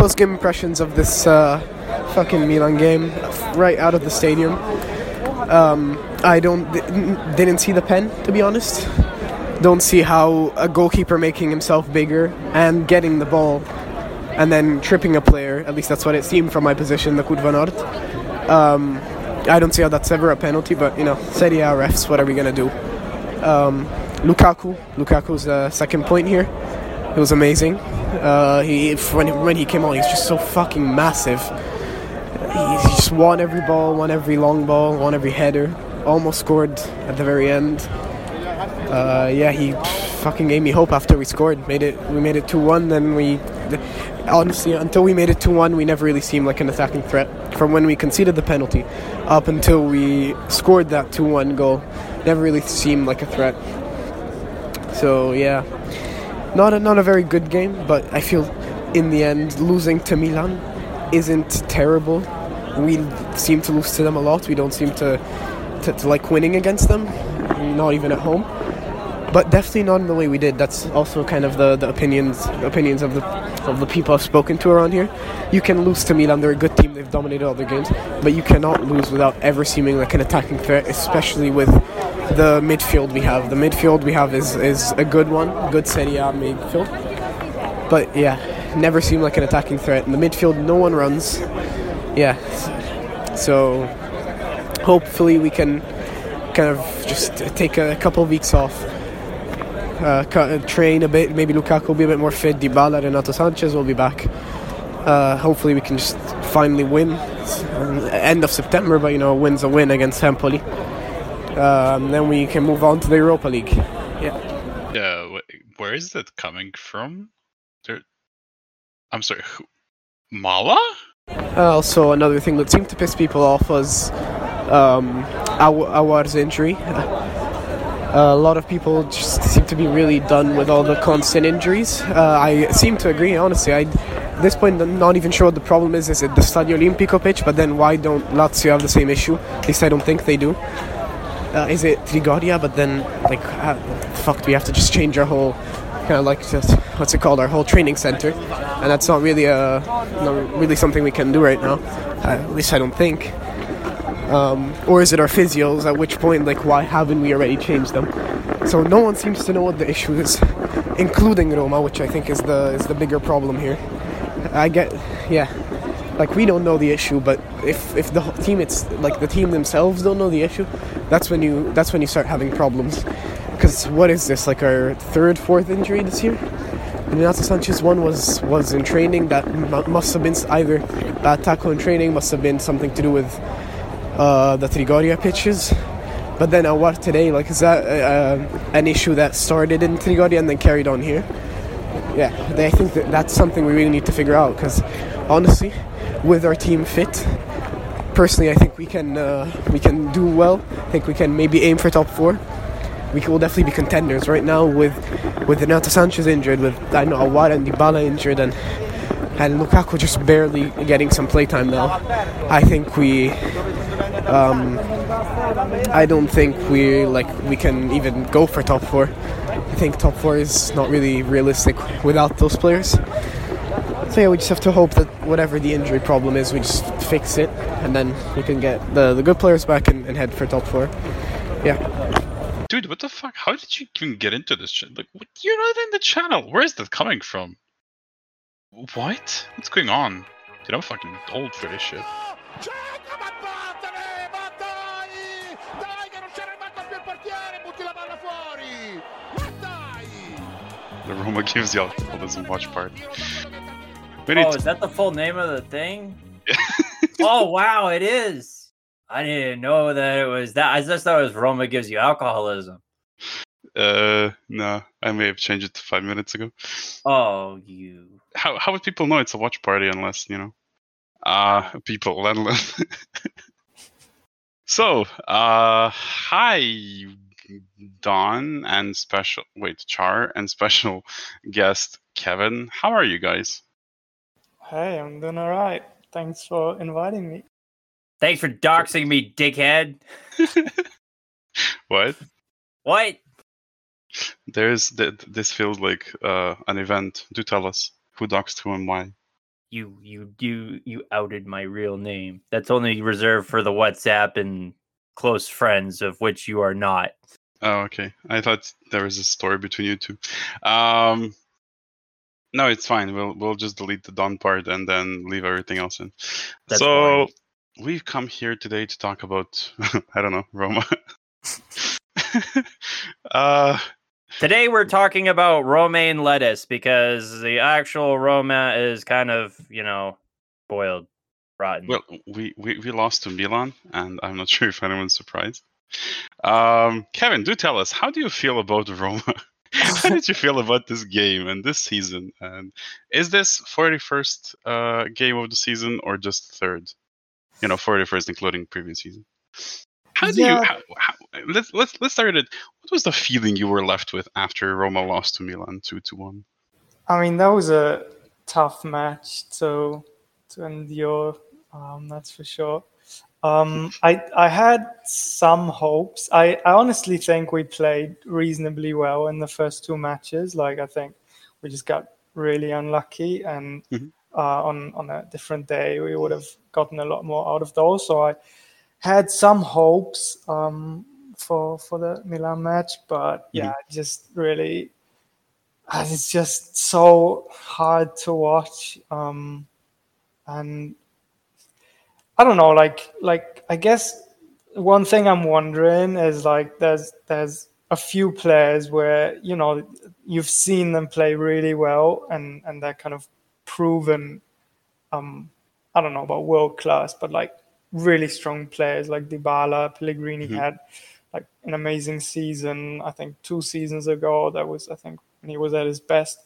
post game impressions of this uh, fucking Milan game right out of the stadium. Um, I don't didn't see the pen to be honest. Don't see how a goalkeeper making himself bigger and getting the ball and then tripping a player. At least that's what it seemed from my position, the Curva Nord. Um, I don't see how that's ever a penalty, but you know, Serie A refs, what are we gonna do? Um, Lukaku, Lukaku's uh, second point here. It was amazing. Uh, he when he, when he came on, he's just so fucking massive. He, he just won every ball, won every long ball, won every header. Almost scored at the very end. Uh, yeah, he fucking gave me hope after we scored. Made it. We made it two one. Then we, honestly, until we made it two one, we never really seemed like an attacking threat. From when we conceded the penalty, up until we scored that two one goal, never really seemed like a threat. So yeah, not a not a very good game, but I feel in the end losing to Milan isn't terrible. We seem to lose to them a lot. We don't seem to, to, to like winning against them, not even at home but definitely not in the way we did. That's also kind of the, the opinions opinions of the of the people I've spoken to around here. You can lose to Milan; they're a good team. They've dominated all their games, but you cannot lose without ever seeming like an attacking threat, especially with the midfield we have. The midfield we have is is a good one, good Serie A midfield. But yeah, never seemed like an attacking threat. In the midfield, no one runs. Yeah, so hopefully we can kind of just take a couple of weeks off uh, train a bit. Maybe Lukaku will be a bit more fit. Dybala, Renato Sanches will be back. Uh, hopefully, we can just finally win. End of September, but you know, a win's a win against Empoli. Um, then we can move on to the Europa League. Yeah. Yeah. Where is that coming from? There, I'm sorry. Who, Mala? Uh, also, another thing that seemed to piss people off was um, Aouar's injury. Uh, a lot of people just seem to be really done with all the constant injuries. Uh, I seem to agree, honestly. I, at this point, I'm not even sure what the problem is. Is it the Stadio Olimpico pitch? But then why don't Lazio have the same issue? At least I don't think they do. Uh, is it Trigoria? But then, like, uh, fuck, we have to just change our whole kind of like just what's it called our whole training center, and that's not really a not really something we can do right now. Uh, at least I don't think. Um, or is it our physios? At which point, like, why haven't we already changed them? So no one seems to know what the issue is, including Roma, which I think is the is the bigger problem here. I get, yeah, like we don't know the issue, but if if the team it's like the team themselves don't know the issue, that's when you that's when you start having problems. Because what is this like our third, fourth injury this year? Renato Sanches one was was in training that must have been either bad tackle in training, must have been something to do with uh, the Trigoria pitches. But then Aouar today, like, is that uh, an issue that started in Trigoria and then carried on here? Yeah, I think that that's something we really need to figure out because honestly, with our team fit, personally, I think we can uh, we can do well. I think we can maybe aim for top four. We will definitely be contenders right now with with Renato Sanches injured, with I know Aouar and Dybala injured, and and Lukaku just barely getting some playtime now. I think we um, I don't think we like we can even go for top four. I think top four is not really realistic without those players. So yeah, we just have to hope that whatever the injury problem is, we just fix it, and then we can get the the good players back and, and head for top four. Yeah. Dude, what the fuck? How did you even get into this? Ch- like, what? you're not in the channel. Where is that coming from? What? What's going on? Dude, I'm fucking old for this shit. The Roma gives you alcoholism watch party. oh, is that the full name of the thing? oh wow, it is. I didn't know that it was that. I just thought it was Roma gives you alcoholism. Uh, no, I may have changed it to five minutes ago. Oh, you. How how would people know it's a watch party unless you know? Uh people. so, uh, hi, Don and special wait Char and special guest Kevin. How are you guys? Hey, I'm doing all right. Thanks for inviting me. Thanks for doxing me, dickhead. what? What? There's th- this feels like uh, an event. Do tell us who doxed who and why. You you you you outed my real name. That's only reserved for the WhatsApp and close friends, of which you are not. Oh, okay. I thought there was a story between you two. Um, no, it's fine. We'll we'll just delete the Don part and then leave everything else in. That's so fine. we've come here today to talk about I don't know Roma. uh, Today we're talking about romaine lettuce because the actual Roma is kind of, you know, boiled, rotten. well, we, we we lost to Milan, and I'm not sure if anyone's surprised. Um, Kevin, do tell us how do you feel about Roma? how did you feel about this game and this season? And is this 41st uh, game of the season or just third? You know, 41st including previous season. How do Yeah. you? How, how, let's let's let's start it. What was the feeling you were left with after Roma lost to Milan two to one? I mean, that was a tough match to to endure. Um, that's for sure. Um, I I had some hopes. I, I honestly think we played reasonably well in the first two matches. Like I think we just got really unlucky, and Mhm. uh, on on a different day we would have gotten a lot more out of those. So I had some hopes um, for for the Milan match, but yeah, just really uh, it's just so hard to watch um and i don't know like like i guess one thing i'm wondering is like there's there's a few players where you know you've seen them play really well and and they're kind of proven um i don't know about world class but like really strong players like Dybala, Pellegrini Mhm. had like an amazing season i think two seasons ago that was i think when he was at his best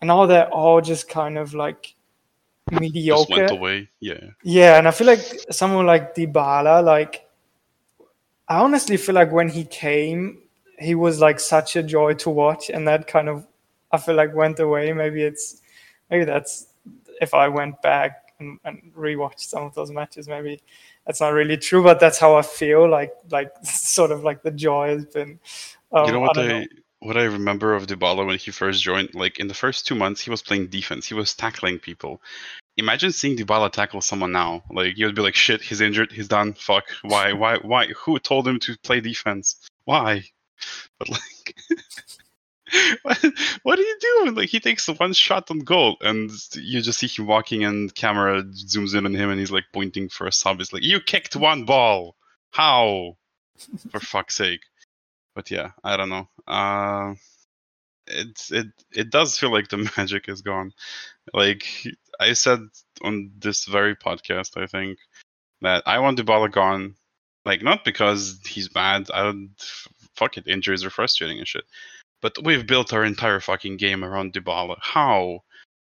and now they're all just kind of like Just mediocre went away. Yeah. yeah, and I feel like someone like Dybala, like I honestly feel like when he came, he was like such a joy to watch, and that kind of I feel like went away. Maybe it's maybe that's if I went back and, and rewatched some of those matches, maybe that's not really true, but that's how I feel. Like like sort of like the joy has been. Um, you know what I I, what I remember of Dybala when he first joined? Like in the first two months, he was playing defense. He was tackling people. Imagine seeing Dybala tackle someone now. Like you would be like, "Shit, he's injured. He's done. Fuck. Why? Why? Why? Who told him to play defense? Why?" But like, what, what are you doing? Like he takes one shot on goal, and you just see him walking, and camera zooms in on him, and he's like pointing for a sub. It's like, "You kicked one ball. How? For fuck's sake!" but yeah, I don't know. Uh, it's it it does feel like the magic is gone. Like I said on this very podcast, I think that I want Dybala gone. Like not because he's bad. I don't fuck it. Injuries are frustrating and shit. But we've built our entire fucking game around Dybala. How?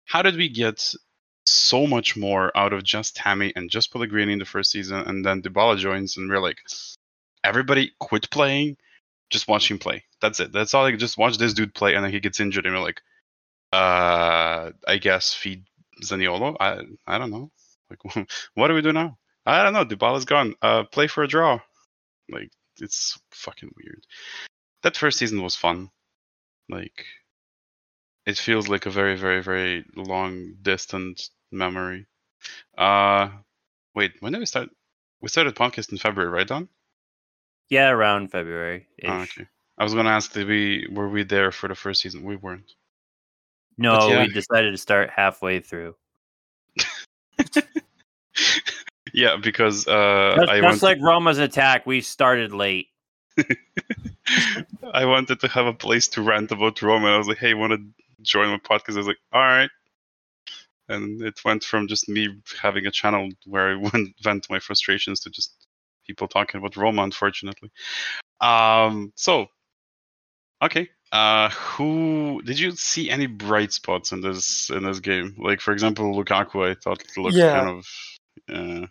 How did we get so much more out of just Tammy and just Pellegrini in the first season, and then Dybala joins, and we're like, everybody quit playing just watch him play. That's it. That's all. Like, just watch this dude play, and then he gets injured, and we're like, uh, I guess feed Zaniolo. I I don't know. Like, what do we do now? I don't know. Dybala's gone. Uh, play for a draw. Like, it's fucking weird. That first season was fun. Like, it feels like a very, very, very long, distant memory. Uh, wait, when did we start? We started podcast in February, right, Don? yeah, around February. Oh, okay. I was gonna ask, did we were we there for the first season? We weren't. No, yeah. we decided to start halfway through. yeah, because uh, just wanted, like Roma's attack, we started late. I wanted to have a place to rant about Roma. And I was like, hey, want to join my podcast? I was like, all right. And it went from just me having a channel where I went vent my frustrations to just people talking about Roma. Unfortunately, um, so okay. Uh, who did you see any bright spots in this in this game? Like for example, Lukaku, I thought looked Yeah. kind of uh,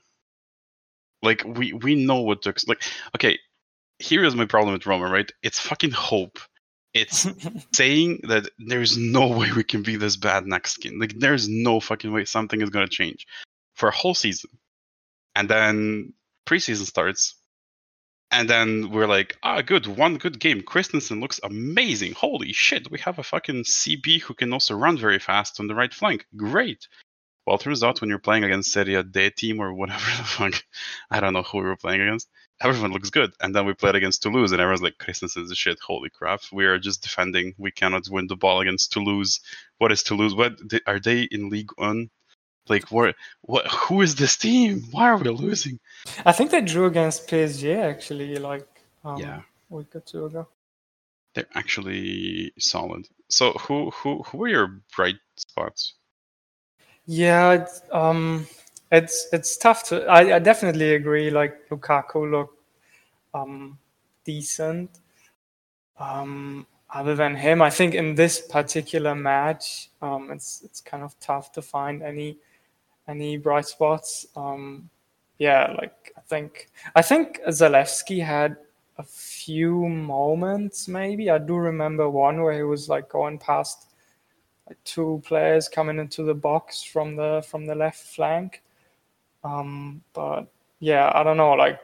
like we we know what to ex- like. Okay, here is my problem with Roma. Right, it's fucking hope. It's saying that there's no way we can be this bad next game. Like there's no fucking way something is gonna change for a whole season, and then preseason starts, and then we're like, ah, good, one good game. Kristensen looks amazing. Holy shit, we have a fucking CB who can also run very fast on the right flank. Great. Well, turns out when you're playing against Serie D team or whatever the fuck, I don't know who we were playing against. Everyone looks good, and then we played against Toulouse, and everyone's like, "Kristensen's a shit. Holy crap! We are just defending. We cannot win the ball against Toulouse. What is Toulouse? What are they in League One? Like, what? What? Who is this team? Why are we losing? I think they drew against PSG actually, like um, yeah, a week or two ago. They're actually solid. So, who who who are your bright spots? Yeah, it's, um, it's it's tough to. I, I definitely agree. Like Lukaku looked um, decent. Um, other than him, I think in this particular match, um, it's it's kind of tough to find any any bright spots. Um, yeah, like I think I think Zalewski had a few moments. Maybe I do remember one where he was like going past like two players coming into the box from the from the left flank. Um, but yeah, I don't know. Like,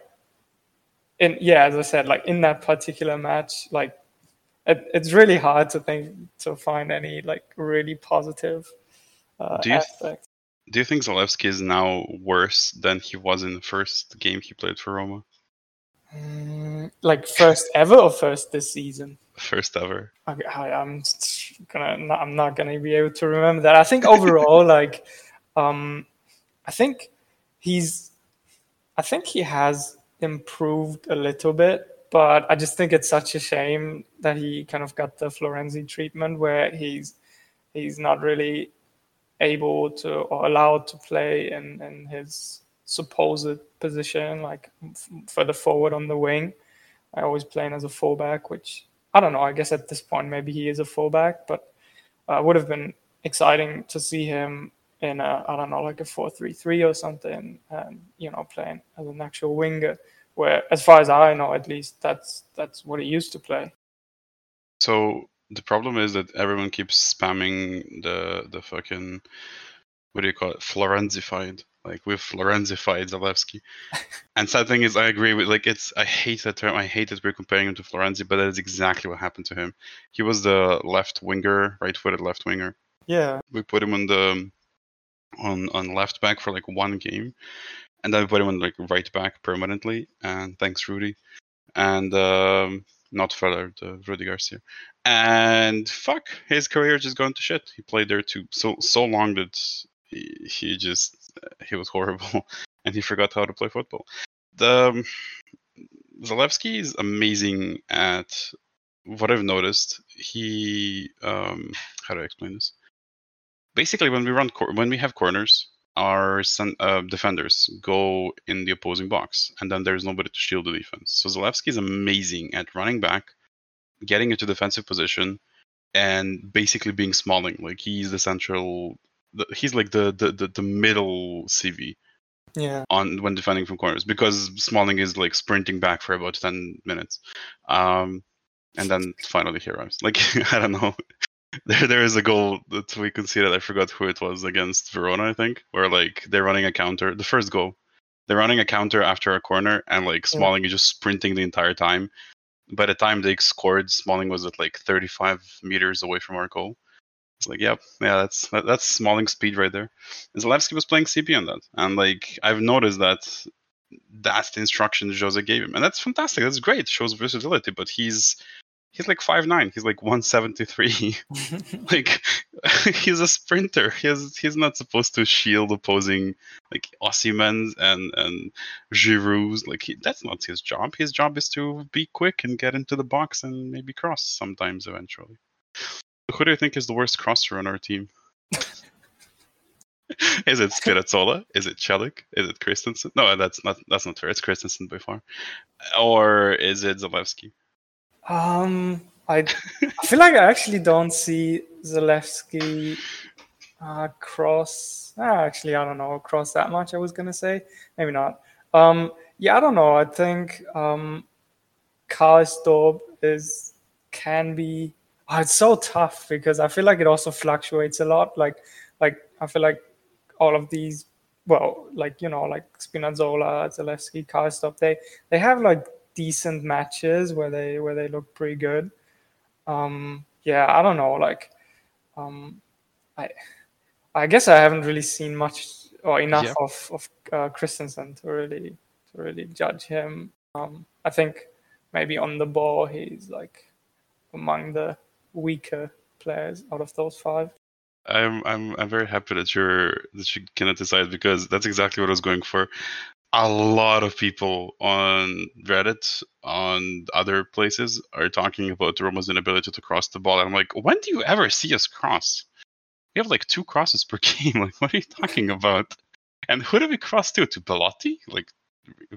in yeah, as I said, like in that particular match, like it, it's really hard to think to find any like really positive uh, do you, aspects. Do you think Zalewski is now worse than he was in the first game he played for Roma? Mm, like first ever or first this season? First ever. Okay, I, I'm gonna. I'm not gonna be able to remember that. I think overall, like, um, I think he's. I think he has improved a little bit, but I just think it's such a shame that he kind of got the Florenzi treatment, where he's he's not really able to or allowed to play in in his supposed position, like further forward on the wing. I always playing as a fullback, which I don't know. I guess at this point maybe he is a fullback, but uh, would have been exciting to see him in a I don't know like a four three three or something, and you know playing as an actual winger. Where, as far as I know, at least that's that's what he used to play. So the problem is that everyone keeps spamming the the fucking what do you call it Florenzified like we've Florenzified Zalewski. and sad thing is, I agree with like it's. I hate that term. I hate that we're comparing him to Florenzi, but that is exactly what happened to him. He was the left winger, right-footed left winger. Yeah. We put him on the on on left back for like one game, and then we put him on like right back permanently. And thanks, Rudy. And um, not Völler, the Rudi Garcia. And fuck, his career just gone to shit. He played there too so so long that he, he just he was horrible and he forgot how to play football. The um, Zalewski is amazing at what I've noticed. He um, how do I explain this? Basically, when we run cor- when we have corners, our uh, defenders go in the opposing box, and then there's nobody to shield the defense. So Zalewski is amazing at running back, getting into defensive position, and basically being Smalling. Like he's the central the, he's like the, the the the middle CB. Yeah. On when defending from corners because Smalling is like sprinting back for about ten minutes, um, and then finally he arrives. Like I don't know. There, there is a goal that we conceded. I forgot who it was against Verona, I think, where like they're running a counter. The first goal, they're running a counter after a corner, and like Smalling is just sprinting the entire time. By the time they scored, Smalling was at like 35 meters away from our goal. It's like, yep, yeah, that's that, that's Smalling speed right there. And Zalewski was playing CB on that, and like I've noticed that that's the instruction Jose gave him, and that's fantastic. That's great. Shows versatility, but he's he's like five nine. He's like one seventy three. like he's a sprinter. He's he's not supposed to shield opposing like Osimhen's and and Giroud's. Like he, that's not his job. His job is to be quick and get into the box and maybe cross sometimes eventually. Who do you think is the worst crosser on our team? is it Spinazzola? Is it Celik? Is it Kristensen? No, that's not that's not fair. It's Kristensen by far. Or is it Zalewski? Um, I I feel like I actually don't see Zalewski uh, cross. Ah, actually, I don't know cross that much. I was gonna say maybe not. Um, yeah, I don't know. I think um, Karsdorp is can be oh, it's so tough because I feel like it also fluctuates a lot. Like, like I feel like all of these, well, like you know, like Spinazzola, Zalewski, Karsdorp, they they have like decent matches where they where they look pretty good. Um, yeah, I don't know, like, um, I I guess I haven't really seen much or enough yeah. of of uh, Kristensen to really to really judge him. Um, I think maybe on the ball he's like among the weaker players out of those five. I'm I'm I'm very happy that you're that you cannot decide because that's exactly what I was going for. A lot of people on Reddit, on other places, are talking about Roma's inability to cross the ball. And I'm like, when do you ever see us cross? We have like two crosses per game. Like, what are you talking about? And who do we cross to? To Belotti? Like,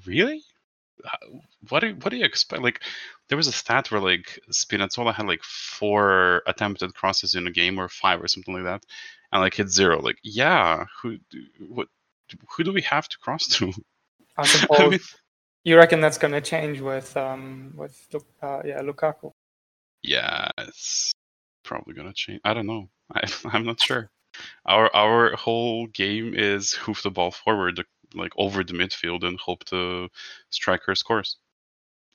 really? What do what do you expect? Like, there was a stat where like Spinazzola had like four attempted crosses in a game or five or something like that, and like hit zero. Like, yeah, who what who do we have to cross to? I suppose I mean, you reckon that's going to change with um with uh, yeah Lukaku. Yeah, it's probably going to change. I don't know. I, I'm not sure. Our our whole game is hoof the ball forward, like over the midfield, and hope the striker scores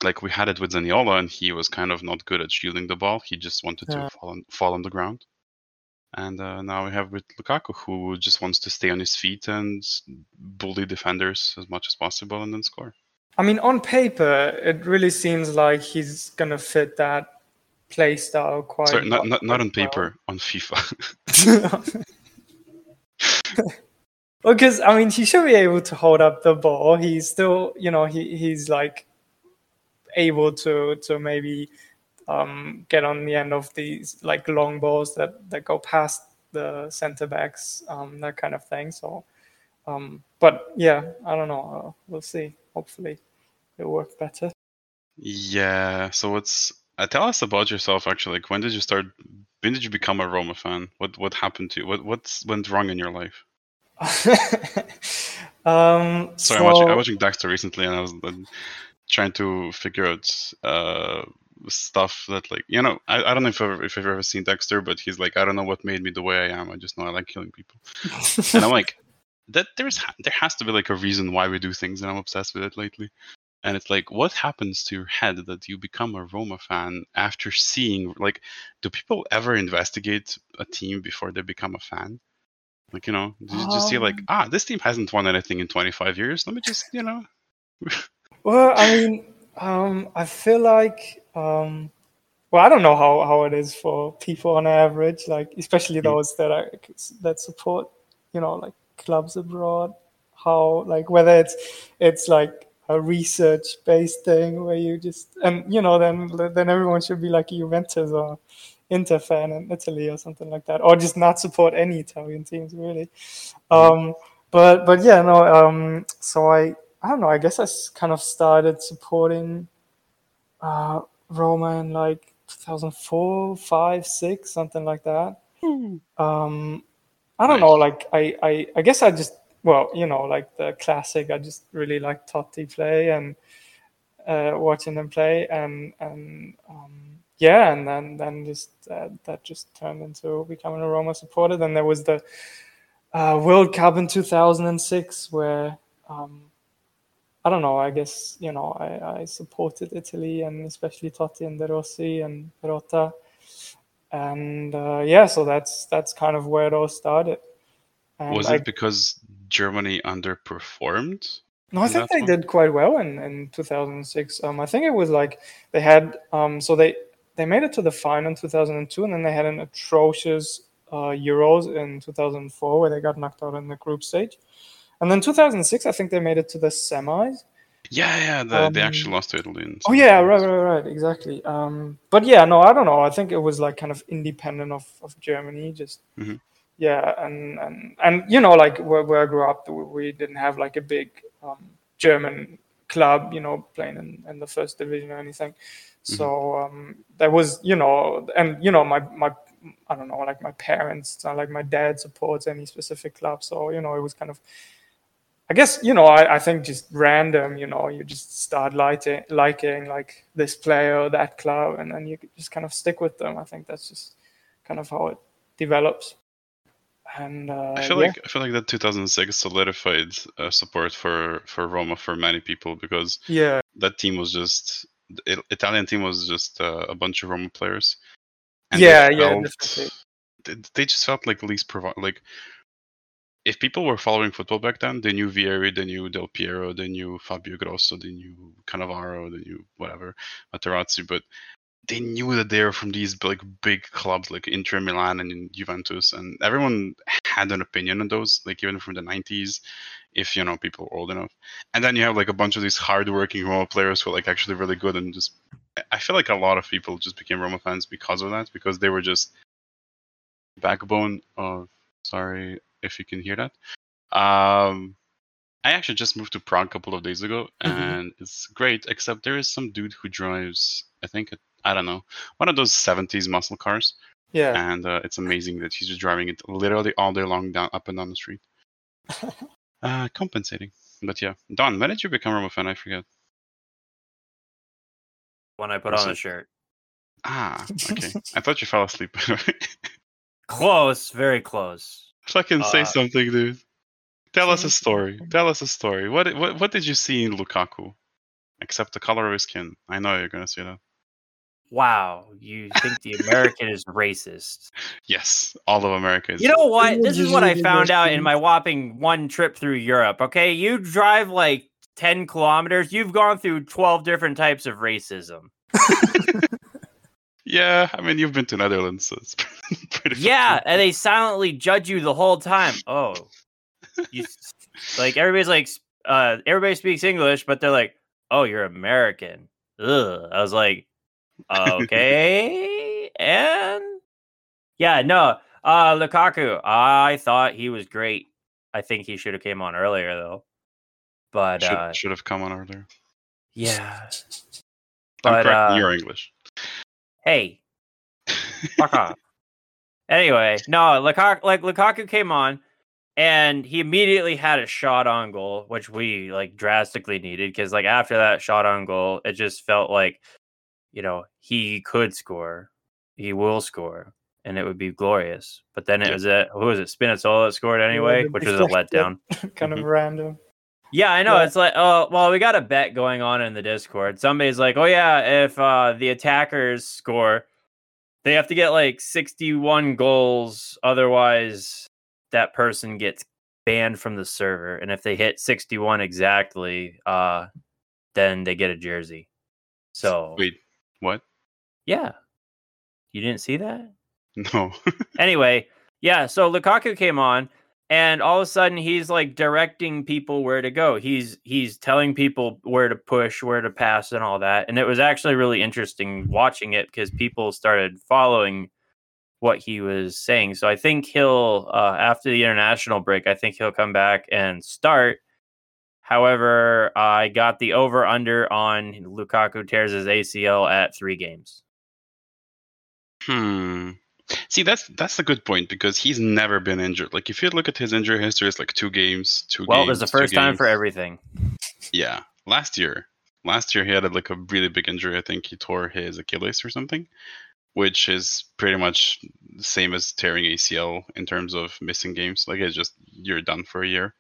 like we had it with Zaniolo, and he was kind of not good at shielding the ball. He just wanted yeah. to fall on, fall on the ground. And uh, now we have with Lukaku, who just wants to stay on his feet and bully defenders as much as possible and then score. I mean, on paper, it really seems like he's gonna fit that play style quite. Sorry, not not, not on paper, well. on FIFA. well, because I mean, he should be able to hold up the ball. He's still, you know, he he's like able to to maybe um, get on the end of these like long balls that that go past the center backs, um, that kind of thing. So, um, but yeah, I don't know. Uh, we'll see. Hopefully, it'll work better. Yeah. So what's uh, tell us about yourself actually. Like, when did you start? When did you become a Roma fan? What what happened to you? What what's went wrong in your life? um, Sorry, so... I'm, watching, I'm watching Dexter recently, and I was trying to figure out uh, stuff that like you know I, I don't know if I've, if I've ever seen Dexter, but he's like I don't know what made me the way I am. I just know I like killing people, and I'm like that there's there has to be like a reason why we do things, and I'm obsessed with it lately. And it's like, what happens to your head that you become a Roma fan after seeing like, do people ever investigate a team before they become a fan? Like, you know, do you um, just see like, um. ah, this team hasn't won anything in 25 years. Let me just, you know. Well, I mean, um, I feel like, um, well, I don't know how, how it is for people on average, like especially those that are that support, you know, like clubs abroad. How like whether it's it's like a research based thing where you just and you know then then everyone should be like Juventus or Inter fan in Italy or something like that, or just not support any Italian teams really. Um, but but yeah, no. Um, so I I don't know. I guess I kind of started supporting uh, Roma in like 2004, five, six, something like that. Mm. Um, I don't nice. know. Like I, I, I guess I just well, you know, like the classic. I just really like Totti play and uh, watching them play, and and um, yeah, and then then just uh, that just turned into becoming a Roma supporter. Then there was the uh, World Cup in 2006 where um, I don't know. I guess you know I, I supported Italy and especially Totti and De Rossi and Perrotta, and uh, yeah, so that's that's kind of where it all started. And was it because Germany underperformed? No, I think they one? did quite well in, in 2006. Um, I think it was like they had um, so they they made it to the final in 2002, and then they had an atrocious uh, Euros in 2004 where they got knocked out in the group stage. And then 2006, I think they made it to the semis. Yeah, yeah, the, um, they actually lost to Italy. oh yeah, right, right, right, exactly. Um, but yeah, no, I don't know. I think it was like kind of independent of, of Germany, just mm-hmm. yeah, and and and you know, like where, where I grew up, we didn't have like a big um, German club, you know, playing in, in the first division or anything. Mm-hmm. So um, there was, you know, and you know, my my I don't know, like my parents, like my dad supports any specific club, so you know, it was kind of I guess you know I, I think just random you know you just start liking liking like this player or that club and then you just kind of stick with them. I think that's just kind of how it develops. And uh, I feel yeah. like I feel like that 2006 solidified uh, support for for Roma for many people because yeah that team was just the Italian team was just uh, a bunch of Roma players. yeah, yeah, definitely. They, they just felt like least provi- like if people were following football back then, they knew Vieri, they knew Del Piero, they knew Fabio Grosso, they knew Cannavaro, they knew whatever Materazzi, but they knew that they were from these like big clubs like Inter Milan and Juventus, and everyone had an opinion on those, like even from the 90s, if you know people old enough. And then you have like a bunch of these hardworking Roma players who are like actually really good and just. I feel like a lot of people just became Roma fans because of that, because they were just backbone of. Sorry if you can hear that. Um, I actually just moved to Prague a couple of days ago, Mhm. and it's great. Except there is some dude who drives, I think, I don't know, one of those '70s muscle cars, Yeah. and uh, it's amazing that he's just driving it literally all day long down up and down the street. uh, compensating, but yeah. Don, when did you become a Roma fan? I forget. When I put Was on the it- shirt. Ah, okay. I thought you fell asleep. Close, very close. Fucking say Uh, something, dude. Tell us a story. Tell us a story. What what what did you see in Lukaku? Except the color of his skin. I know you're gonna say that. Wow, you think the American is racist? Yes, all of America is. You know what? This is what I found out in my whopping one trip through Europe. Okay, you drive like 10 kilometers, you've gone through 12 different types of racism. Yeah, I mean you've been to Netherlands, so it's pretty. Yeah, and they silently judge you the whole time. Oh, you like everybody's like, uh, everybody speaks English, but they're like, oh, you're American. Ugh. I was like, okay, and yeah, no, uh, Lukaku. I thought he was great. I think he should have came on earlier though. But should uh, should have come on earlier. yeah, I'm But, correcting uh, your English. Hey, fuck off. Anyway, no, Lukaku, like Lukaku came on, and he immediately had a shot on goal, which we like drastically needed because like after that shot on goal, it just felt like, you know, he could score, he will score, and it would be glorious. But then it was a who was it Spinazzola that scored anyway, which was a letdown. kind of Mhm. random. Yeah, I know. Yeah. It's like, oh, well, we got a bet going on in the Discord. Somebody's like, oh yeah, if uh, the attackers score, they have to get like 61 goals, otherwise that person gets banned from the server. And if they hit 61 exactly, uh, then they get a jersey. So Wait, what? yeah, you didn't see that? No. anyway, yeah, so Lukaku came on and all of a sudden he's like directing people where to go. He's he's telling people where to push, where to pass and all that. And it was actually really interesting watching it because people started following what he was saying. So I think he'll uh, after the international break, I think he'll come back and start. However, I got the over under on Lukaku tears his ACL at 3 games. Hmm. See, that's that's a good point because he's never been injured. Like if you look at his injury history, it's like two games, two Well, games. there's a first time for everything. Yeah, last year, last year he had like a really big injury. I think he tore his Achilles or something, which is pretty much the same as tearing ACL in terms of missing games. Like it's just you're done for a year.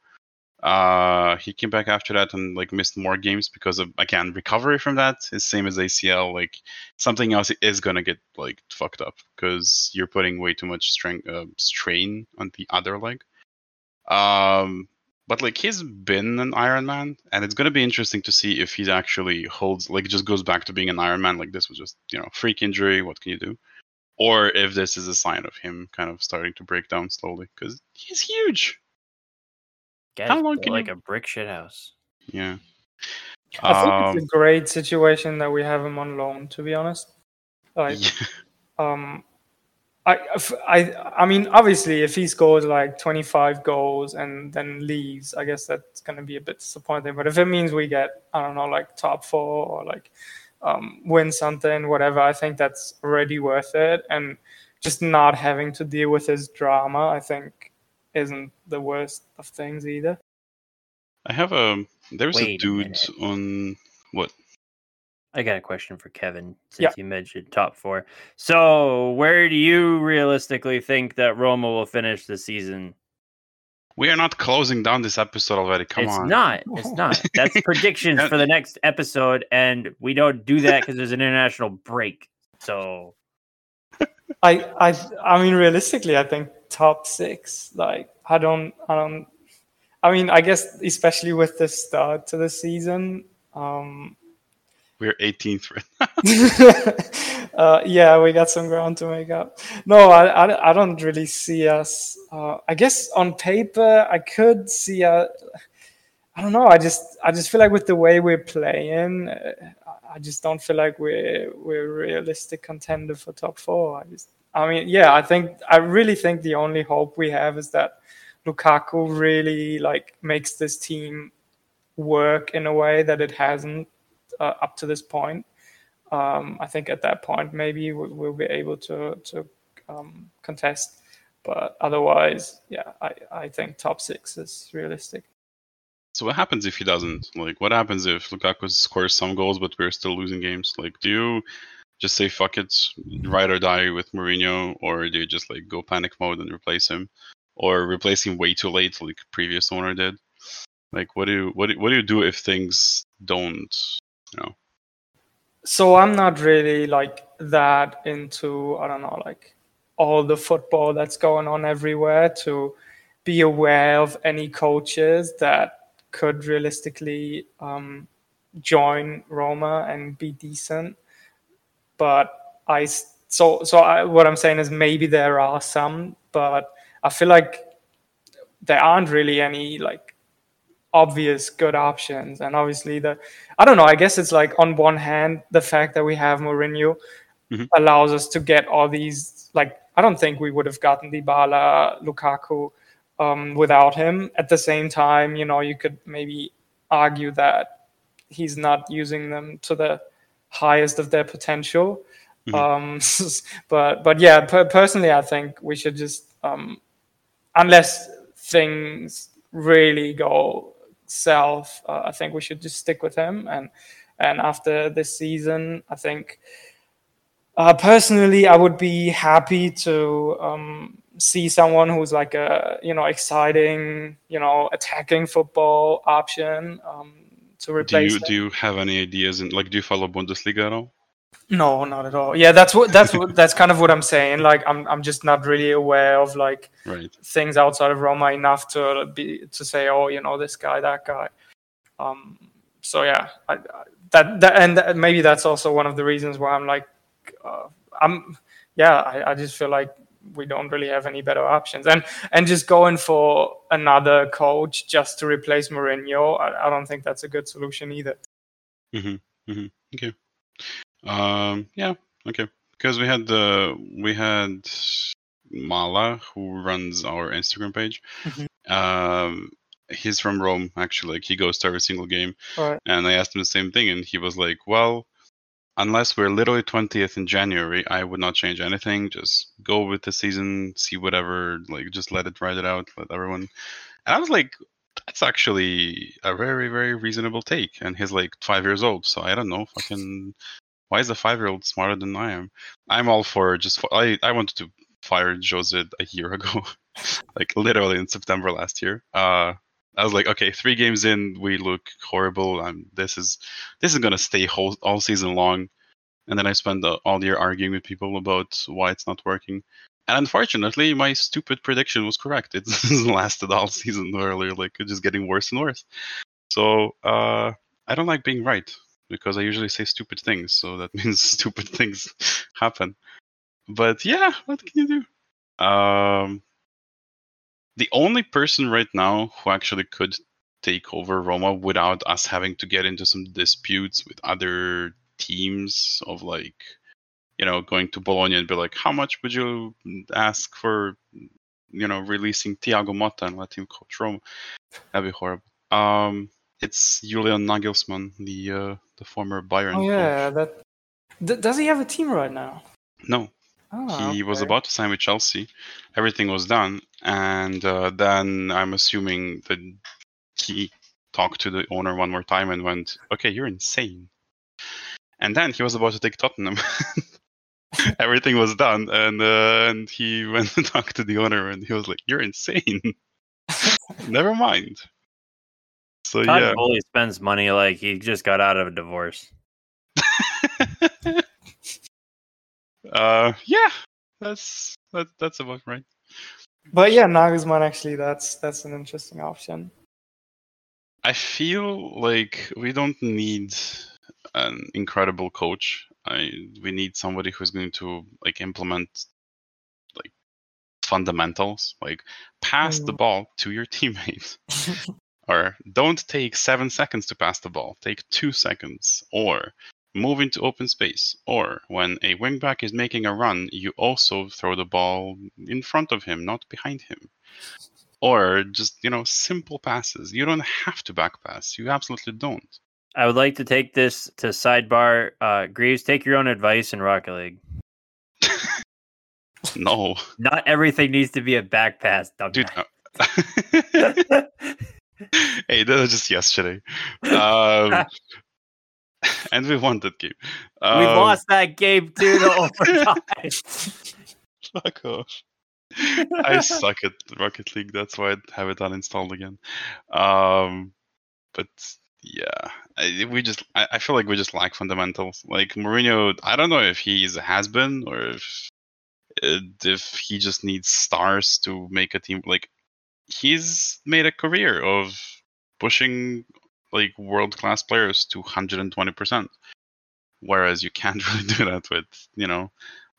Uh, he came back after that and like missed more games because of again recovery from that is same as ACL. Like something else is gonna get like fucked up because you're putting way too much strength uh, strain on the other leg. Um, but like he's been an Iron Man, and it's gonna be interesting to see if he actually holds like just goes back to being an Iron Man. Like this was just you know freak injury. What can you do? Or if this is a sign of him kind of starting to break down slowly because he's huge. Guys, How long built can like you- a brick shit house. Yeah. I think Um, it's a great situation that we have him on loan. To be honest, like yeah. um I, I I mean obviously if he scores like 25 goals and then leaves I guess that's going to be a bit disappointing but if it means we get I don't know like top 4 or like um, win something whatever I think that's already worth it and just not having to deal with his drama I think isn't the worst of things either I have a there's a Wait a dude minute. on what I got a question for Kevin since Yeah. you mentioned top four. So, where do you realistically think that Roma will finish the season? we are not closing down this episode already. Come it's on. It's not. It's not. That's predictions for the next episode, and we don't do that because there's an international break. So, I I I mean realistically I think top 6 like I don't, I don't. I mean, I guess especially with the start to the season, um, We're 18th right now. uh, yeah, we got some ground to make up. No, I, I, I don't really see us. Uh, I guess on paper, I could see. Uh, I don't know. I just, I just feel like with the way we're playing, uh, I just don't feel like we're we're a realistic contender for top four. I just, I mean, yeah, I think, I really think the only hope we have is that Lukaku really like makes this team work in a way that it hasn't uh, up to this point. Um, I think at that point maybe we- we'll be able to to um, contest, but otherwise, yeah, I, I think top six is realistic. So what happens if he doesn't? Like, what happens if Lukaku scores some goals but we're still losing games? Like, do you just say fuck it, ride or die with Mourinho, or do you just like go panic mode and replace him, or replace him way too late, like previous owner did? Like, what do you what do, what do you do if things don't, you know? So I'm not really like that into I don't know like all the football that's going on everywhere to be aware of any coaches that could realistically um, join Roma and be decent. But I so so I, what I'm saying is maybe there are some, but I feel like there aren't really any like obvious good options. And obviously the I don't know, I guess it's like on one hand, the fact that we have Mourinho Mhm. allows us to get all these like I don't think we would have gotten Dybala, Lukaku um, without him. At the same time, you know, you could maybe argue that he's not using them to the highest of their potential. Mhm. Um, but but yeah, per- personally, I think we should just um, unless things really go south, uh, I think we should just stick with him. And and after this season, I think uh, personally, I would be happy to um, see someone who's like a you know exciting, you know, attacking football option um, to Do you him. do you have any ideas? And like, do you follow Bundesliga at all? No, not at all. Yeah, that's what that's what that's kind of what I'm saying. Like, I'm I'm just not really aware of like Right. things outside of Roma enough to be to say, oh, you know, this guy, that guy. Um, so yeah, I, I, that that and that, maybe that's also one of the reasons why I'm like, uh, I'm yeah, I, I just feel like we don't really have any better options, and and just going for another coach just to replace Mourinho, I, I don't think that's a good solution either. Mm-hmm. Mm-hmm. Okay. Um. Yeah. Okay. Because we had the we had Mala who runs our Instagram page. Mhm. Um. He's from Rome, actually. Like he goes to every single game, Right. and I asked him the same thing, and he was like, "Well, unless we're literally twentieth in January, I would not change anything. Just go with the season, see whatever. Like, just let it ride it out. Let everyone." And I was like, that's actually a very, very reasonable take. And he's like five years old, so I don't know. Fucking, why is a five-year-old smarter than I am? I'm all for just. I I wanted to fire Jose a year ago, like literally in September last year. Uh, I was like, okay, three games in, we look horrible. Um, this is this is gonna stay whole all season long. And then I spent the, all year arguing with people about why it's not working. And unfortunately, my stupid prediction was correct. It lasted all season earlier, like it's just getting worse and worse. So uh, I don't like being right because I usually say stupid things. So that means stupid things happen. But yeah, what can you do? Um, the only person right now who actually could take over Roma without us having to get into some disputes with other teams of like you know, going to Bologna and be like, how much would you ask for, you know, releasing Thiago Motta and let him coach Rome? That'd be horrible. Um, it's Julian Nagelsmann, the uh, the former Bayern. Oh coach. yeah, that. D- does he have a team right now? No, Oh, he was about to sign with Chelsea. Everything was done, and uh, then I'm assuming that he talked to the owner one more time and went, "Okay, you're insane." And then he was about to take Tottenham. Everything was done, and uh, and he went and talked to the owner, and he was like, "You're insane." Never mind. So Todd yeah, Boehly spends money like he just got out of a divorce. Uh, yeah, that's that, that's about right. But yeah, Nagelsmann actually that's that's an interesting option. I feel like we don't need an incredible coach. I we need somebody who's going to like implement like fundamentals, like pass the Mm. ball to your teammates. or don't take seven seconds to pass the ball, take two seconds. Or move into open space. Or when a wingback is making a run, you also throw the ball in front of him, not behind him. Or just, you know, simple passes. You don't have to back pass. You absolutely don't. I would like to take this to sidebar. Uh, Greaves, take your own advice in Rocket League. No. Not everything needs to be a back pass, Dude, hey, that was just yesterday. Um, and we won that game. we Um, lost that game too to overtime. Fuck off. I suck at Rocket League. That's why I have it uninstalled again. Um, but yeah, I, we just I, I feel like we just lack fundamentals. Like Mourinho, I don't know if he's a has been or if uh, if he just needs stars to make a team. Like he's made a career of pushing like world class players to 120 percent, whereas you can't really do that with you know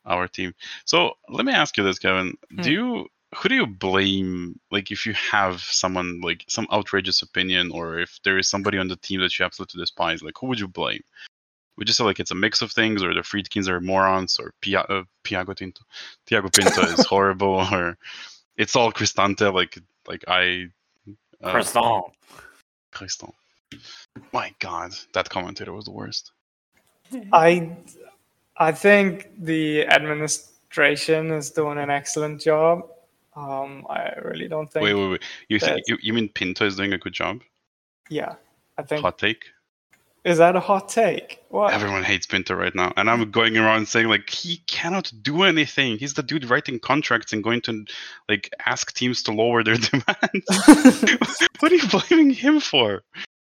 our team. So let me ask you this, Kevin. Hmm. Do you who do you blame? Like, if you have someone like some outrageous opinion, or if there is somebody on the team that you absolutely despise, like who would you blame? Would you say like it's a mix of things, or the Friedkins are morons, or Pia, uh, Piago Tinto, Tiago Pinto is horrible, or it's all Cristante? Like, like I, uh. Crystal. My God, that commentator was the worst. I I think the administration is doing an excellent job. Um, I really don't think. Wait, wait, wait. You think you, you mean Pinto is doing a good job? Yeah, I think. Hot take. Is that a hot take? What? Everyone hates Pinto right now, and I'm going around saying like he cannot do anything. He's the dude writing contracts and going to like ask teams to lower their demands. what are you blaming him for?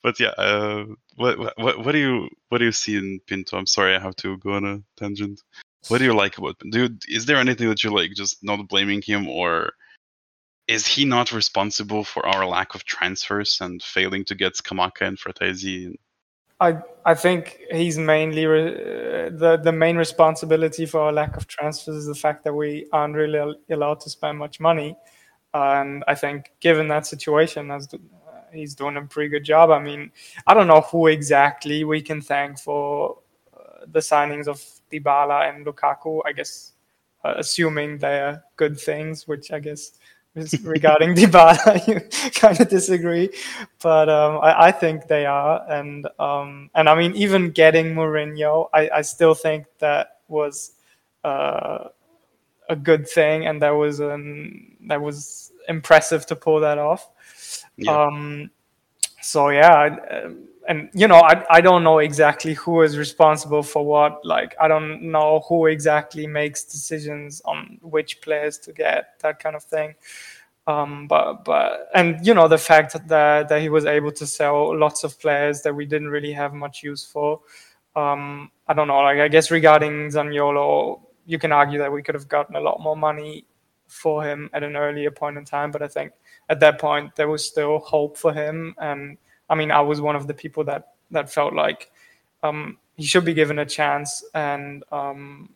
But yeah, uh, what what what do you what do you see in Pinto? I'm sorry, I have to go on a tangent. What do you like about? Do is there anything that you like? Just not blaming him, or is he not responsible for our lack of transfers and failing to get Scamacca and Frattesi? I I think he's mainly re- uh, the the main responsibility for our lack of transfers is the fact that we aren't really allowed to spend much money, and I think given that situation, as the, he's doing a pretty good job. I mean, I don't know who exactly we can thank for uh, the signings of Dybala and Lukaku. I guess uh, assuming they're good things, which I guess is regarding Dybala, you kind of disagree, but um, I, I think they are, and um, and I mean even getting Mourinho, I, I still think that was uh, a good thing, and that was um, that was impressive to pull that off. Yeah. Um, so yeah, um, and you know, I I don't know exactly who is responsible for what. Like, I don't know who exactly makes decisions on which players to get, that kind of thing. Um, but but and you know the fact that that he was able to sell lots of players that we didn't really have much use for. Um, I don't know. Like I guess regarding Zaniolo, you can argue that we could have gotten a lot more money for him at an earlier point in time. But I think at that point there was still hope for him. And I mean, I was one of the people that that felt like um, he should be given a chance and um,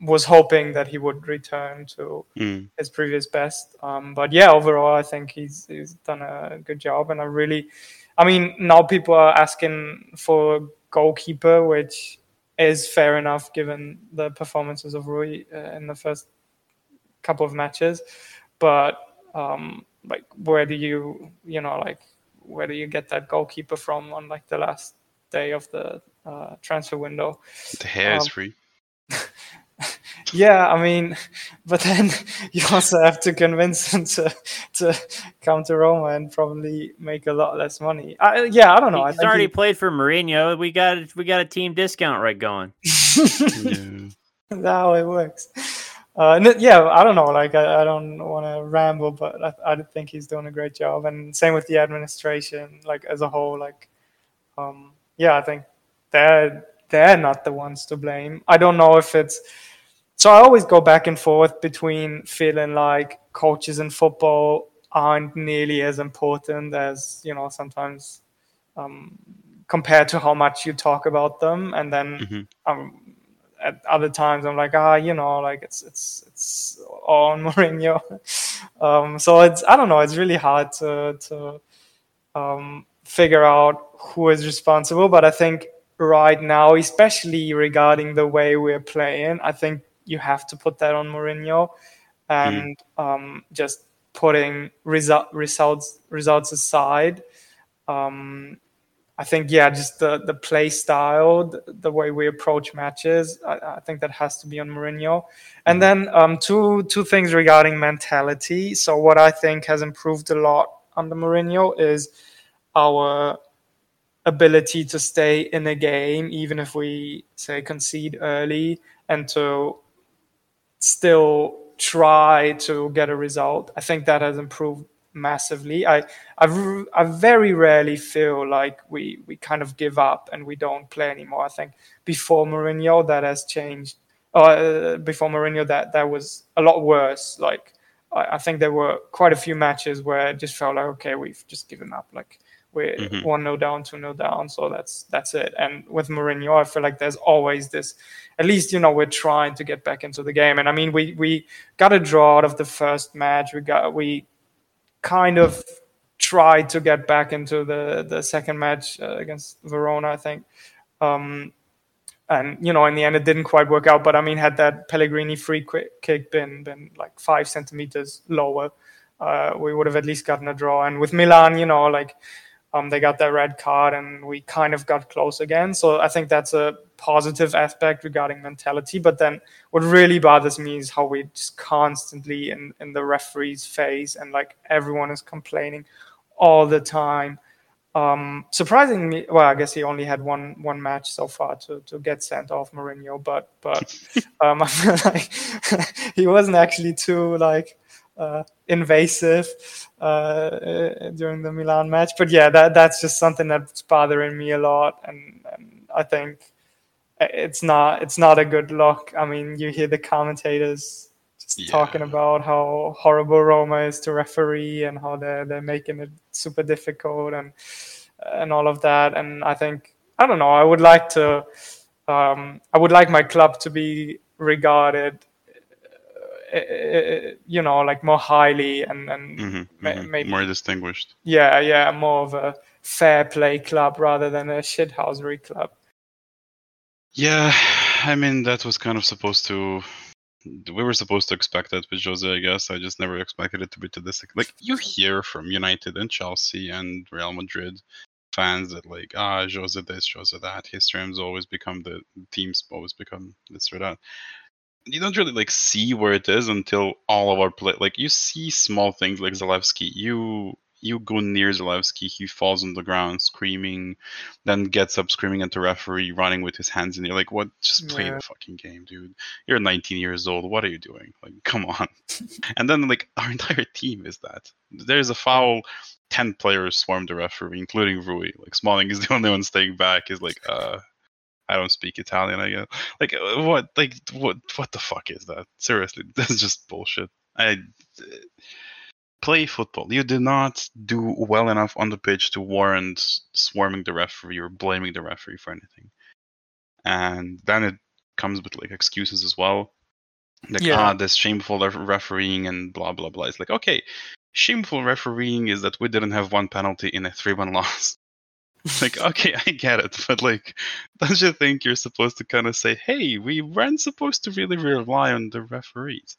was hoping that he would return to Mm. his previous best. Um, but yeah, overall, I think he's he's done a good job, and I really, I mean, now people are asking for a goalkeeper, which is fair enough given the performances of Rui uh, in the first couple of matches. But um, like, where do you, you know, like, where do you get that goalkeeper from on like the last day of the uh, transfer window? The hair is Um, free. Yeah, I mean, but then you also have to convince him to to come to Roma and probably make a lot less money. I, yeah, I don't know. I He's think already he- played for Mourinho. We got we got a team discount right going. Yeah. That's how it works. Uh, it- yeah, I don't know. Like, I, I don't want to ramble, but I, I think he's doing a great job. And same with the administration, like as a whole. Like, um, yeah, I think they're they're not the ones to blame. I don't know if it's. So I always go back and forth between feeling like coaches in football aren't nearly as important as you know sometimes um, compared to how much you talk about them, and then Mhm. um, at other times I'm like, ah, you know, like it's it's it's all on Mourinho. um, so it's I don't know, it's really hard to to um, figure out who is responsible, but I think right now, especially regarding the way we're playing, I think you have to put that on Mourinho and um, just putting result, results results aside. Um, I think yeah, just the the play style, the, the way we approach matches. I, I think that has to be on Mourinho. And then um, two two things regarding mentality. So what I think has improved a lot under Mourinho is our ability to stay in a game, even if we say concede early, and to still try to get a result. I think that has improved massively. I I very rarely feel like we we kind of give up and we don't play anymore. I think before Mourinho that has changed. Uh, before Mourinho that that was a lot worse. Like I, I think there were quite a few matches where it just felt like okay we've just given up. Like we're Mhm. one no down, two no down, so that's that's it. And with Mourinho, I feel like there's always this. At least you know we're trying to get back into the game. And I mean we we got a draw out of the first match. We got we kind of tried to get back into the the second match uh, against Verona, I think. Um, and you know, in the end, it didn't quite work out. But I mean, had that Pellegrini free kick been been like five centimeters lower, uh, we would have at least gotten a draw. And with Milan, you know, like um, they got that red card, and we kind of got close again. So I think that's a positive aspect regarding mentality. But then, what really bothers me is how we just constantly in in the referee's face, and like everyone is complaining all the time. Um, surprisingly, well, I guess he only had one one match so far to, to get sent off Mourinho, but but um, I feel like he wasn't actually too like invasive uh, uh, during the Milan match. But yeah, that that's just something that's bothering me a lot, and, and I think it's not it's not a good look. I mean, you hear the commentators just Yeah. talking about how horrible Roma is to referee and how they're they're making it super difficult and and all of that. And I think I don't know. I would like to. Um, I would like my club to be regarded, uh, uh, you know, like more highly and and Mhm, ma- mhm. maybe more distinguished. yeah, yeah, more of a fair play club rather than a shithousery club. Yeah, I mean that was kind of supposed to. We were supposed to expect that with Jose, I guess. I just never expected it to be to this. Like you hear from United and Chelsea and Real Madrid fans that like ah Jose this, Jose that. His streams always become the teams always become this or that. You don't really like see where it is until all of our play. Like you see small things like Zalewski. You you go near Zalewski, he falls on the ground screaming, then gets up screaming at the referee, running with his hands in the air. Like, what? Just play Yeah. the fucking game, dude. You're 19 years old. What are you doing? Like, come on. and then, like, our entire team is that. There's a foul. 10 players swarm the referee, including Rui. Like, Smalling is the only one staying back. Is like, uh, I don't speak Italian, I guess. Like, uh, what? Like, what? What the fuck is that? Seriously, that's just bullshit. I play football. You did not do well enough on the pitch to warrant swarming the referee or blaming the referee for anything. And then it comes with like excuses as well. Like, Yeah. ah, this shameful ref- refereeing and blah blah blah. It's like, okay, shameful refereeing is that we didn't have one penalty in a three-one loss. like, okay, I get it, but like, don't you think you're supposed to kind of say, hey, we weren't supposed to really rely on the referees?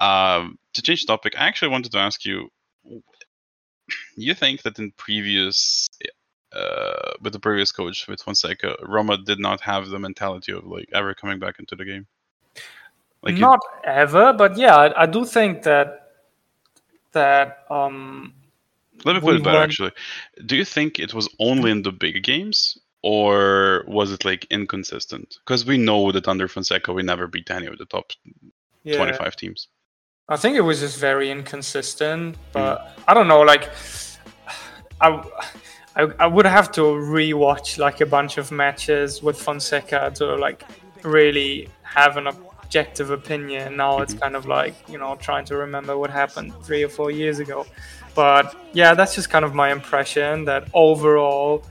Um, to change topic, I actually wanted to ask you: You think that in previous, uh, with the previous coach with Fonseca, Roma did not have the mentality of like ever coming back into the game? Like, you- Not ever, but yeah, I, I do think that that um let me put it better. Actually, do you think it was only in the big games? Or was it like inconsistent? Because we know that under Fonseca we never beat any of the top yeah, 25 teams. I think it was just very inconsistent, but I don't know. Like, I, I, I would have to rewatch like a bunch of matches with Fonseca to like really have an objective opinion. Now it's Mhm. kind of like you know trying to remember what happened three or four years ago. But yeah, that's just kind of my impression that overall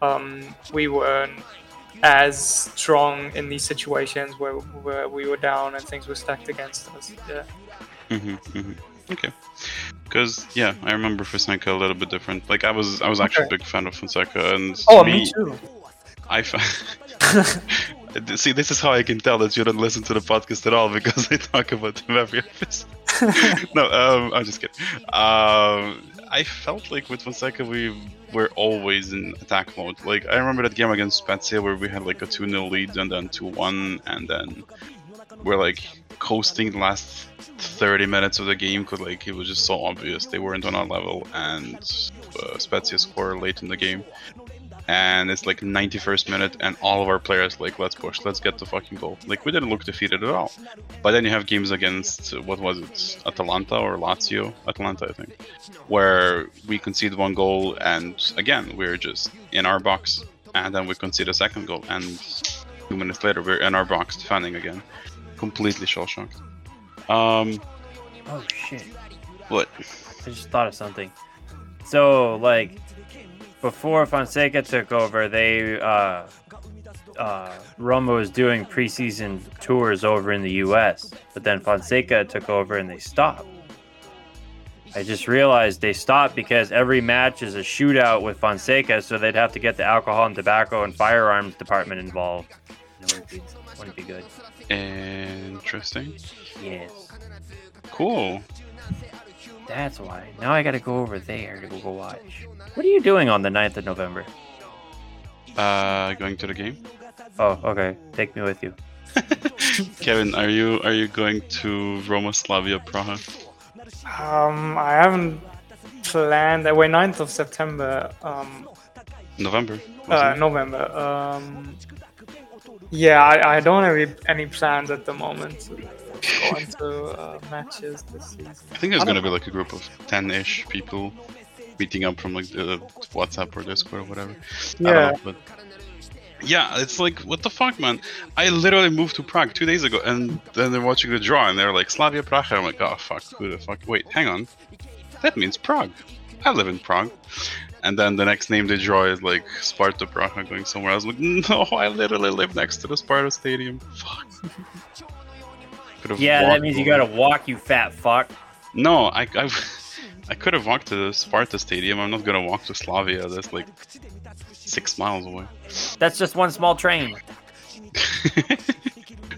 um, we weren't as strong in these situations where, where we were down and things were stacked against us. Yeah. hmm hmm Okay. Because yeah, I remember Fonseca a little bit different. Like I was, I was actually Okay. a big fan of Fonseca, and Oh, me, me too. I fa- see. This is how I can tell that you don't listen to the podcast at all because I talk about him every episode. no, um, I'm just kidding. Um, I felt like with Fonseca we were always in attack mode. Like I remember that game against Spezia where we had like a 2-0 lead and then 2-1 and then we're like coasting the last 30 minutes of the game because like it was just so obvious they weren't on our level and uh, Spezia score late in the game. And it's like 91st minute, and all of our players like, let's push, let's get the fucking goal. Like we didn't look defeated at all. But then you have games against what was it, Atalanta or Lazio? Atalanta, I think, where we concede one goal, and again we're just in our box, and then we concede a second goal, and two minutes later we're in our box defending again, completely shell shocked. Um, Oh shit. what? I just thought of something. So, like, before Fonseca took over, they uh, uh, Roma was doing preseason tours over in the U.S., but then Fonseca took over and they stopped. I just realized they stopped because every match is a shootout with Fonseca, so they'd have to get the alcohol and tobacco and firearms department involved. It wouldn't be, wouldn't be good. Interesting. Yes, Cool. That's why. Now I got to go over there to go watch. What are you doing on the 9th of November? Uh, going to the game. Oh, okay. Take me with you. Kevin, are you are you going to Roma Slavia Praha? Um, I haven't planned. Uh, wait, 9th of September. Um, November. uh. November. Um, yeah, I, I don't have any, any plans at the moment to uh, matches this season. I think there's I gonna be like a group of ten-ish people meeting up from like the WhatsApp or Discord or whatever. Yeah. know, but yeah, it's like what the fuck, man. I literally moved to Prague two days ago, and then they're watching the draw, and they're like Slavia Praha. I'm like, oh fuck, who the fuck? Wait, hang on, that means Prague. I live in Prague. And then the next name they draw is like Sparta Praha going somewhere. I was like, no, I literally live next to the Sparta Stadium. Fuck. Could've Yeah, that means you gotta walk, you fat fuck. No, I, I, I could have walked to the Sparta Stadium. I'm not gonna walk to Slavia. That's like six miles away. That's just one small train.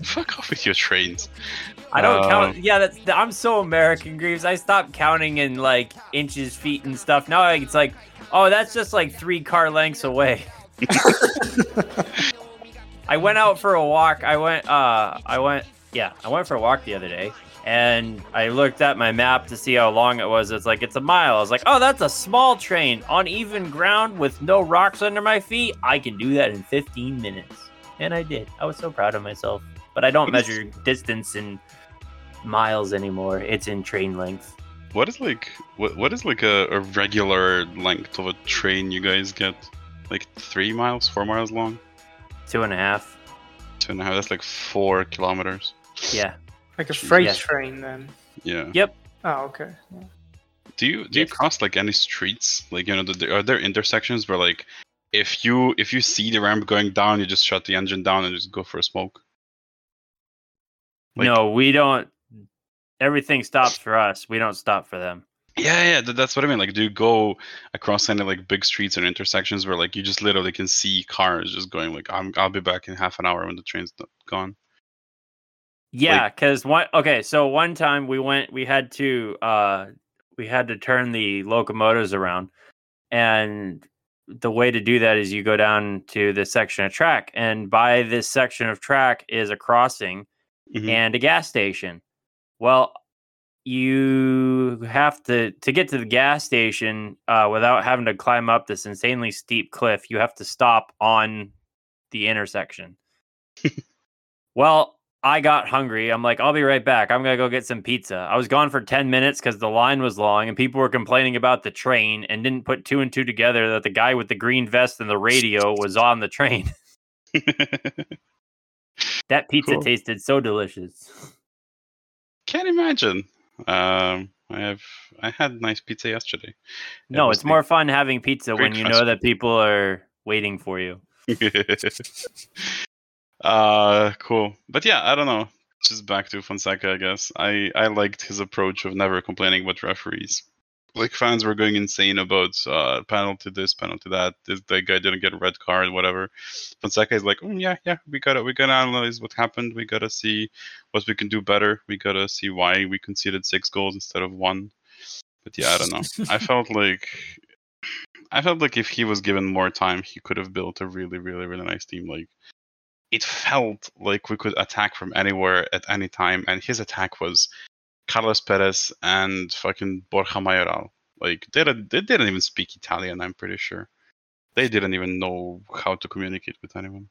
Fuck off with your trains. I don't Uh, count. Yeah, that's. I'm so American, Greaves. I stopped counting in like inches, feet, and stuff. Now it's like, oh, that's just like three car lengths away. I went out for a walk. I went. Uh, I went. Yeah, I went for a walk the other day, and I looked at my map to see how long it was. It's like it's a mile. I was like, oh, that's a small train on even ground with no rocks under my feet. I can do that in 15 minutes, and I did. I was so proud of myself. But I don't What is- measure distance in miles anymore. It's in train length. What is like what what is like a, a regular length of a train you guys get? Like three miles, four miles long? Two and a half. Two and a half. That's like four kilometers. Yeah. Like a freight Yeah. train, then. Yeah. Yep. Oh, okay. Yeah. Do you do you cross like any streets? Like you know, the, are there intersections where like if you if you see the ramp going down, you just shut the engine down and just go for a smoke? Like- no, we don't. Everything stops for us. We don't stop for them. Yeah, yeah, th- that's what I mean. Like, do you go across any like big streets and intersections where like you just literally can see cars just going like, I'm I'll be back in half an hour when the train's gone. Yeah, because one. Okay, so one time we went. We had to. uh We had to turn the locomotives around, and the way to do that is you go down to this section of track, and by this section of track is a crossing Mhm. and a gas station. Well, you have to to get to the gas station uh, without having to climb up this insanely steep cliff. You have to stop on the intersection. well, I got hungry. I'm like, I'll be right back. I'm gonna go get some pizza. I was gone for ten minutes because the line was long and people were complaining about the train and didn't put two and two together that the guy with the green vest and the radio was on the train. That pizza Cool. tasted so delicious. Can't imagine. Um, I have I had nice pizza yesterday. It No, it's more fun having pizza when you know that people are waiting for you. uh, cool. But yeah, I don't know. Just back to Fonseca, I guess. I I liked his approach of never complaining about referees. Like fans were going insane about uh, penalty this, penalty that. This that guy didn't get a red card, whatever. Fonseca is like, mm, yeah, yeah, we gotta we gotta analyze what happened. We gotta see what we can do better. We gotta see why we conceded six goals instead of one. But yeah, I don't know. I felt like I felt like if he was given more time, he could have built a really, really, really nice team. Like it felt like we could attack from anywhere at any time, and his attack was Carlos Perez and fucking Borja Mayoral. Like they didn't, they didn't even speak Italian. I'm pretty sure they didn't even know how to communicate with anyone.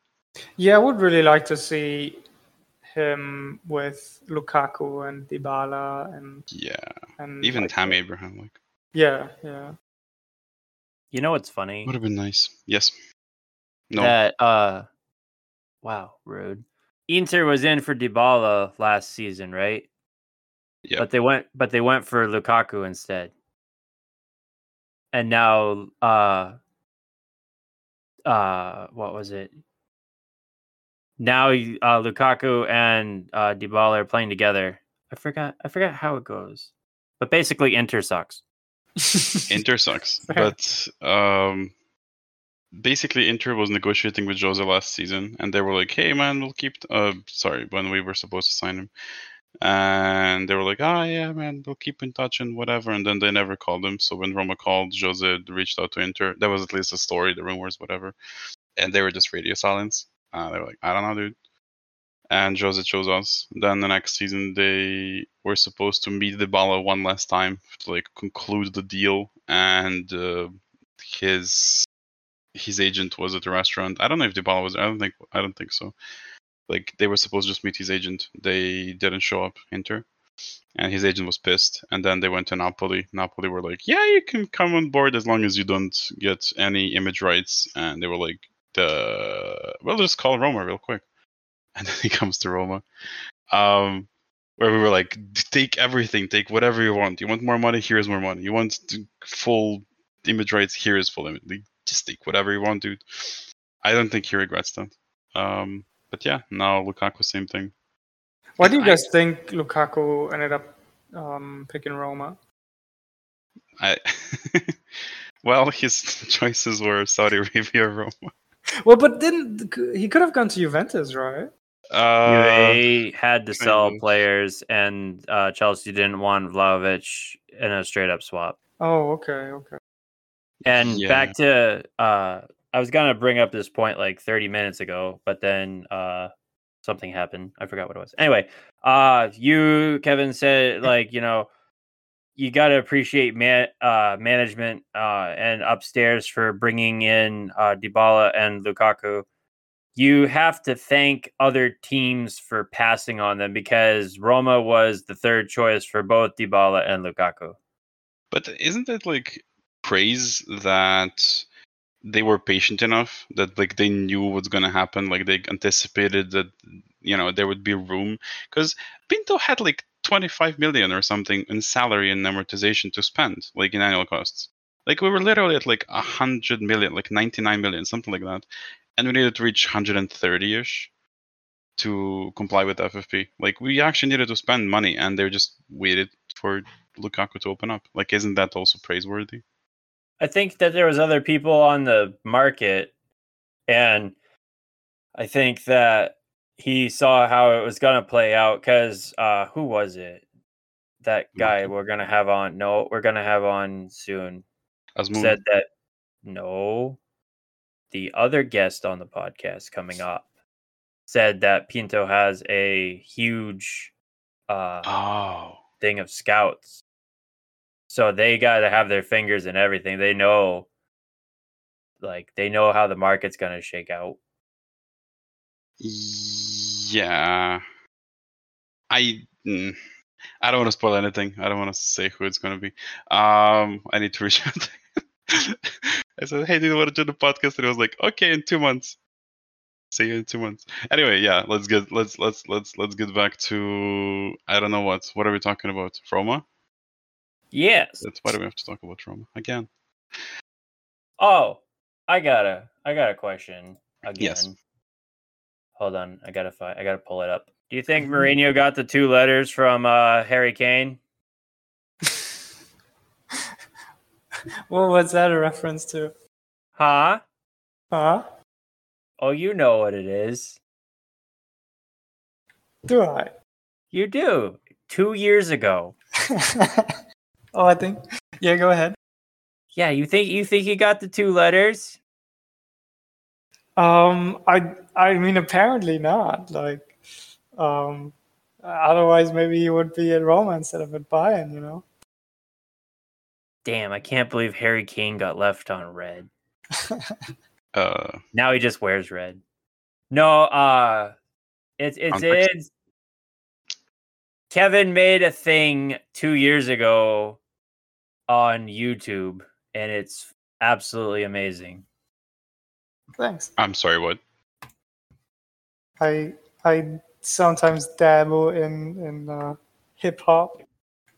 Yeah, I would really like to see him with Lukaku and Dybala and Yeah, and even like, Tammy Abraham. Like Yeah, yeah. You know what's funny? would have been nice. Yes. No. That uh wow, rude. Inter was in for Dybala last season, right? Yeah. But they went but they went for Lukaku instead. And now uh uh what was it? Now uh Lukaku and uh Dybala are playing together. I forgot I forgot how it goes. But basically Inter sucks. Inter sucks. But um, basically, Inter was negotiating with Jose last season, and they were like, "Hey, man, we'll keep." Uh, sorry, when we were supposed to sign him, and they were like, "Ah, yeah, man, we'll keep in touch and whatever." And then they never called him. So when Roma called, Jose reached out to Inter. That was at least a story, the rumors, whatever, and they were just radio silence. Uh, they were like, "I don't know, dude." And Jose chose us. Then the next season, they were supposed to meet the Dybala one last time to like conclude the deal, and uh, his his agent was at the restaurant. I don't know if Dybala was. I don't think. I don't think so. Like they were supposed to just meet his agent. They didn't show up. Inter, and his agent was pissed. And then they went to Napoli. Napoli were like, "Yeah, you can come on board as long as you don't get any image rights." And they were like, "The we'll just call Roma real quick." And then he comes to Roma. Um, where we were like, take everything, take whatever you want. You want more money? Here's more money. You want full image rights? Here is full image. Like, just take whatever you want, dude. I don't think he regrets that. Um, but yeah, now Lukaku, same thing. Why do you I- guys think Lukaku ended up um, picking Roma? I well, his choices were Saudi Arabia, or Roma. Well, but didn't he could have gone to Juventus, right? Uh, they had to sell kind players, and uh, Chelsea didn't want Vlahovic in a straight up swap. Oh, okay, okay. And Yeah. back to, uh, I was gonna bring up this point like 30 minutes ago, but then uh, something happened. I forgot what it was. Anyway, uh, you Kevin said like you know you got to appreciate man, uh, management uh, and upstairs for bringing in uh, Dybala and Lukaku. You have to thank other teams for passing on them because Roma was the third choice for both Dybala and Lukaku. But isn't it like praise that they were patient enough that like they knew what's gonna happen, like they anticipated that you know there would be room because Pinto had like 25 million or something in salary and amortization to spend, like in annual costs. Like we were literally at like 100 million, like 99 million, something like that, and we needed to reach 130ish to comply with FFP. Like we actually needed to spend money, and they just waited for Lukaku to open up. Like, isn't that also praiseworthy? I think that there was other people on the market, and I think that he saw how it was gonna play out. Because uh, who was it? That guy we're gonna have on? No, we're gonna have on soon. Asmun, Said that no, the other guest on the podcast coming up said that Pinto has a huge uh, oh, thing of scouts. So they got to have their fingers in everything. They know, like, they know how the market's going to shake out. yeah. I mm, I don't want to spoil anything. I don't want to say who it's gonna be. Um, I need to reach out. I said, "Hey, do you want to do the podcast?" And he was like, "Okay, in two months." See you in two months. Anyway, yeah, let's get let's let's let's let's get back to I don't know what. What are we talking about? Roma? Yes. That's why do we have to talk about Roma again? Oh, I got a I got a question again. Yes. Hold on, I gotta find I gotta pull it up. Do you think Mourinho got the two letters from uh, Harry Kane? What was that a reference to? Huh? Huh? Oh, you know what it is. Do I? You do. Two years ago. oh, I think. Yeah, go ahead. Yeah, you think you think he got the two letters? Um, I I mean, apparently not. Like, um, otherwise maybe he would be at Roma instead of at Bayern. You know. Damn, I can't believe Harry Kane got left on red. Uh, Now he just wears red. No, uh it's it's it's Kevin made a thing 2 years ago on YouTube and it's absolutely amazing. Thanks. I'm sorry. What? I I sometimes dabble in in uh, hip hop,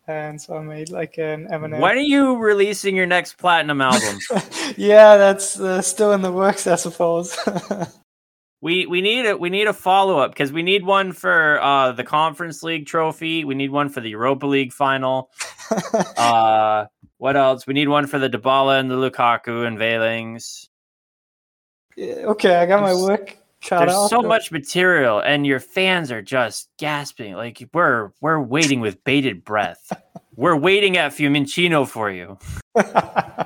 and so I made like an Eminem. When are you releasing your next platinum album? yeah, that's uh, still in the works, I suppose. we we need a we need a follow up because we need one for uh the Conference League trophy, we need one for the Europa League final. Uh what else? We need one for the Dybala and the Lukaku and Veilings. Yeah, okay, I got my There's- work cut There's out. so much material, and your fans are just gasping. Like we're we're waiting with bated breath. we're waiting at Fiumicino for you. I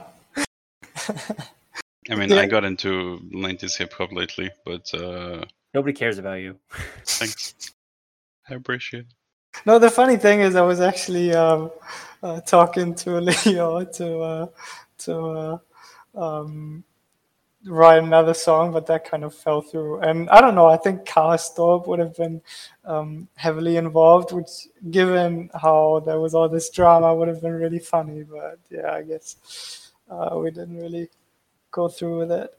mean, Yeah. I got into 90s hip hop lately, but uh, Nobody cares about you. thanks. I appreciate. it. No, the funny thing is, I was actually um, uh, talking to Leo to uh, to uh, um, write another song, but that kind of fell through. And I don't know. I think Karsdorp would have been um, heavily involved, which, given how there was all this drama, would have been really funny. But yeah, I guess uh, we didn't really go through with it.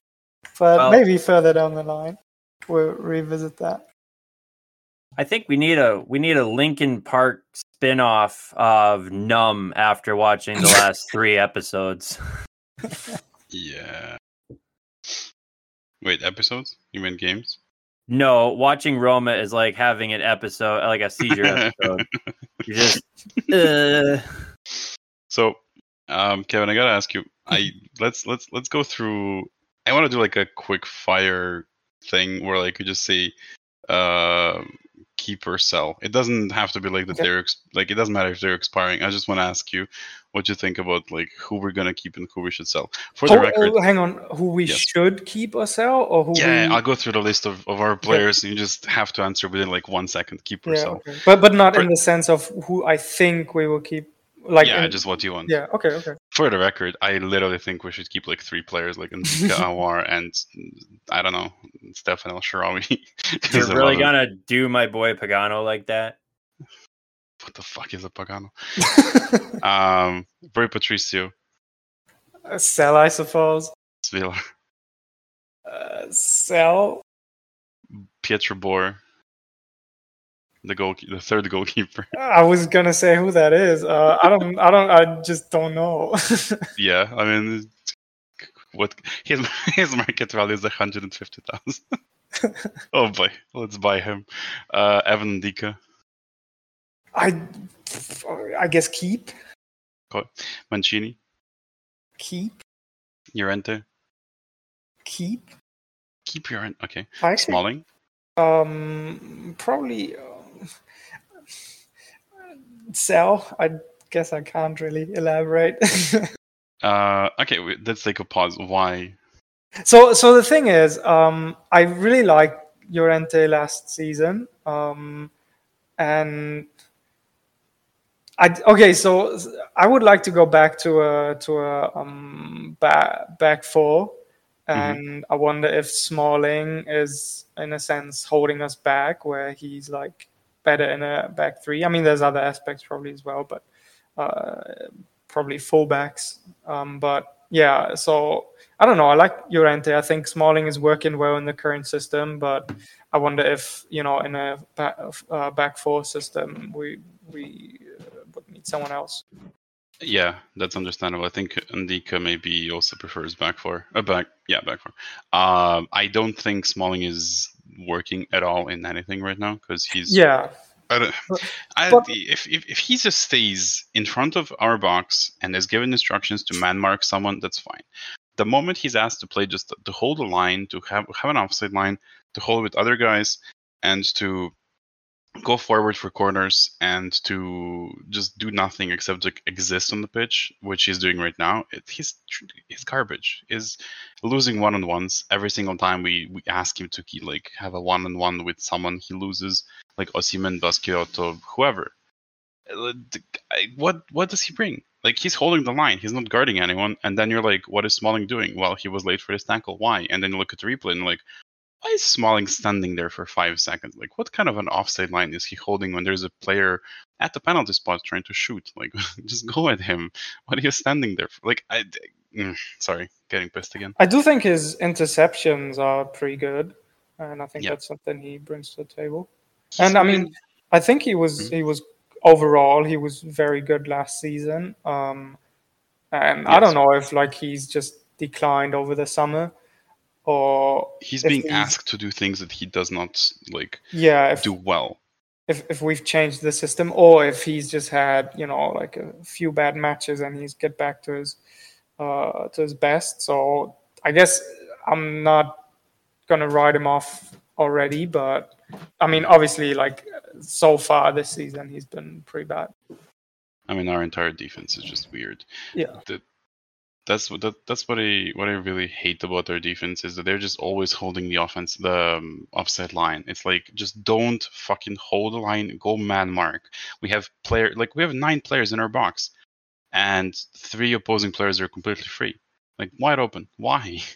But Well- maybe further down the line, we'll revisit that. I think we need a we need a Linkin Park spin-off of Numb after watching the last three episodes. Yeah. Wait, episodes? You mean games? No, watching Roma is like having an episode, like a seizure episode. You're just, uh, So, um, Kevin, I gotta ask you. I let's let's let's go through. I want to do like a quick fire thing where like you just say, uh, keep or sell. It doesn't have to be like that. Okay. They're ex- like it doesn't matter if they're expiring. I just want to ask you what you think about like who we're gonna keep and who we should sell. For the Oh, record, oh, hang on, who we Yes. should keep or sell, or who yeah, we... I'll go through the list of, of our players, and you just have to answer within like one second. Keep or Yeah, sell. okay. But but not For- in the sense of who I think we will keep. Like yeah, in- just what you want. yeah. Okay. Okay. For the record, I literally think we should keep like three players, like Ndicka Aouar and I don't know Stephan El Shaarawy. you're really gonna do my boy Pagano like that? What the fuck is a Pagano? Um, Rui Patricio, sell, I suppose. Svilar, Uh, sell. Pietro Boer, the goal, the third goalkeeper. I was gonna say who that is. Uh, I don't. I don't. I just don't know. yeah, I mean, what his his market value is one hundred and fifty thousand. oh boy, let's buy him. Uh, Evan Ndicka, I. I guess keep. Mancini, Keep. Llorente. Keep. Keep your okay. I Smalling. Um. Probably. Sell. I guess I can't really elaborate. Uh, okay, let's take a pause. Why? So, so the thing is, um, I really liked Llorente last season, um, and I okay. So I would like to go back to a to a um, back back four, and I wonder if Smalling is in a sense holding us back, where he's like better in a back three. I mean, there's other aspects probably as well, but uh, probably fullbacks. Um, but yeah, so I don't know. I like Llorente. I think Smalling is working well in the current system, but I wonder if you know in a back, uh, back four system we we uh, would need someone else. Yeah, that's understandable. I think Ndicka maybe also prefers back four. Uh, back, yeah, back four. Um, I don't think Smalling is working at all in anything right now because he's Yeah, I don't, uh, I, but- if, if if he just stays in front of our box and is given instructions to man mark someone, that's fine. The moment he's asked to play just to hold a line, to have have an offside line, to hold with other guys, and to go forward for corners and to just do nothing except to exist on the pitch, which he's doing right now, it, he's he's garbage. Is losing one on ones every single time we, we ask him to keep, like have a one on one with someone, he loses like Osimhen, Basquiato, whoever. Uh, What what does he bring? Like he's holding the line, he's not guarding anyone, and then you're like, what is Smalling doing? Well, he was late for his tackle. Why? And then you look at the replay and like, why is Smalling standing there for five seconds? Like, what kind of an offside line is he holding when there's a player at the penalty spot trying to shoot? Like, just go at him. What are you standing there for? Like, I, mm, sorry, getting pissed again. I do think his interceptions are pretty good, and I think Yeah. that's something he brings to the table. He's And I mean, I think he was Mhm. he was overall he was very good last season. Um, and I don't know if like he's just declined over the summer, or he's being he's- asked to do things that he does not like yeah, if do well. if if we've changed the system, or if he's just had you know like a few bad matches and he's get back to his uh, to his best. So I guess I'm not gonna write him off already, but I mean obviously like so far this season he's been pretty bad. I mean, our entire defense is just weird. Yeah. The, that's what that, that's what I what I really hate about their defense is that they're just always holding the offense the um, offset line. It's like just don't fucking hold the line, go man mark. We have player like we have nine players in our box, and three opposing players are completely free, like wide open. Why?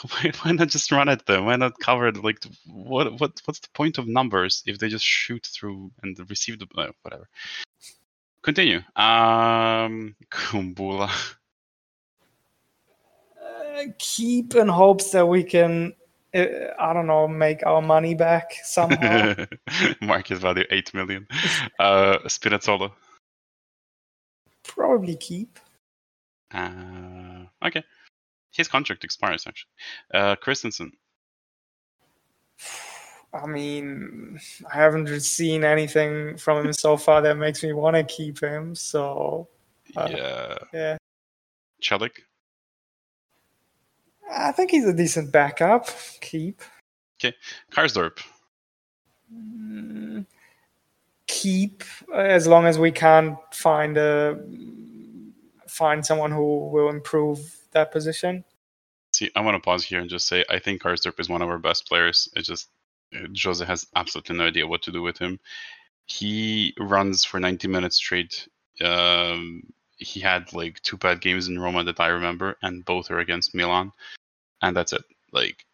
Why, why not just run at them? Why not cover it? Like what what what's the point of numbers if they just shoot through and receive the uh, whatever? Continue. Um, Kumbulla. Keep in hopes that we can uh, I don't know make our money back somehow. Market value eight million. Uh, Spinazzola. Probably keep. Uh, okay. His contract expires actually. Uh, Kristensen. I mean, I haven't seen anything from him so far that makes me want to keep him. So, Uh, yeah. yeah, Çelik. I think he's a decent backup. Keep. Okay. Karsdorp. Mm, Keep as long as we can find a find someone who will improve that position. See, I want to pause here and just say I think Karsdorp is one of our best players. It just uh, Jose has absolutely no idea what to do with him. He runs for 90 minutes straight. Um, he had like two bad games in Roma that I remember, and both are against Milan, and that's it. Like,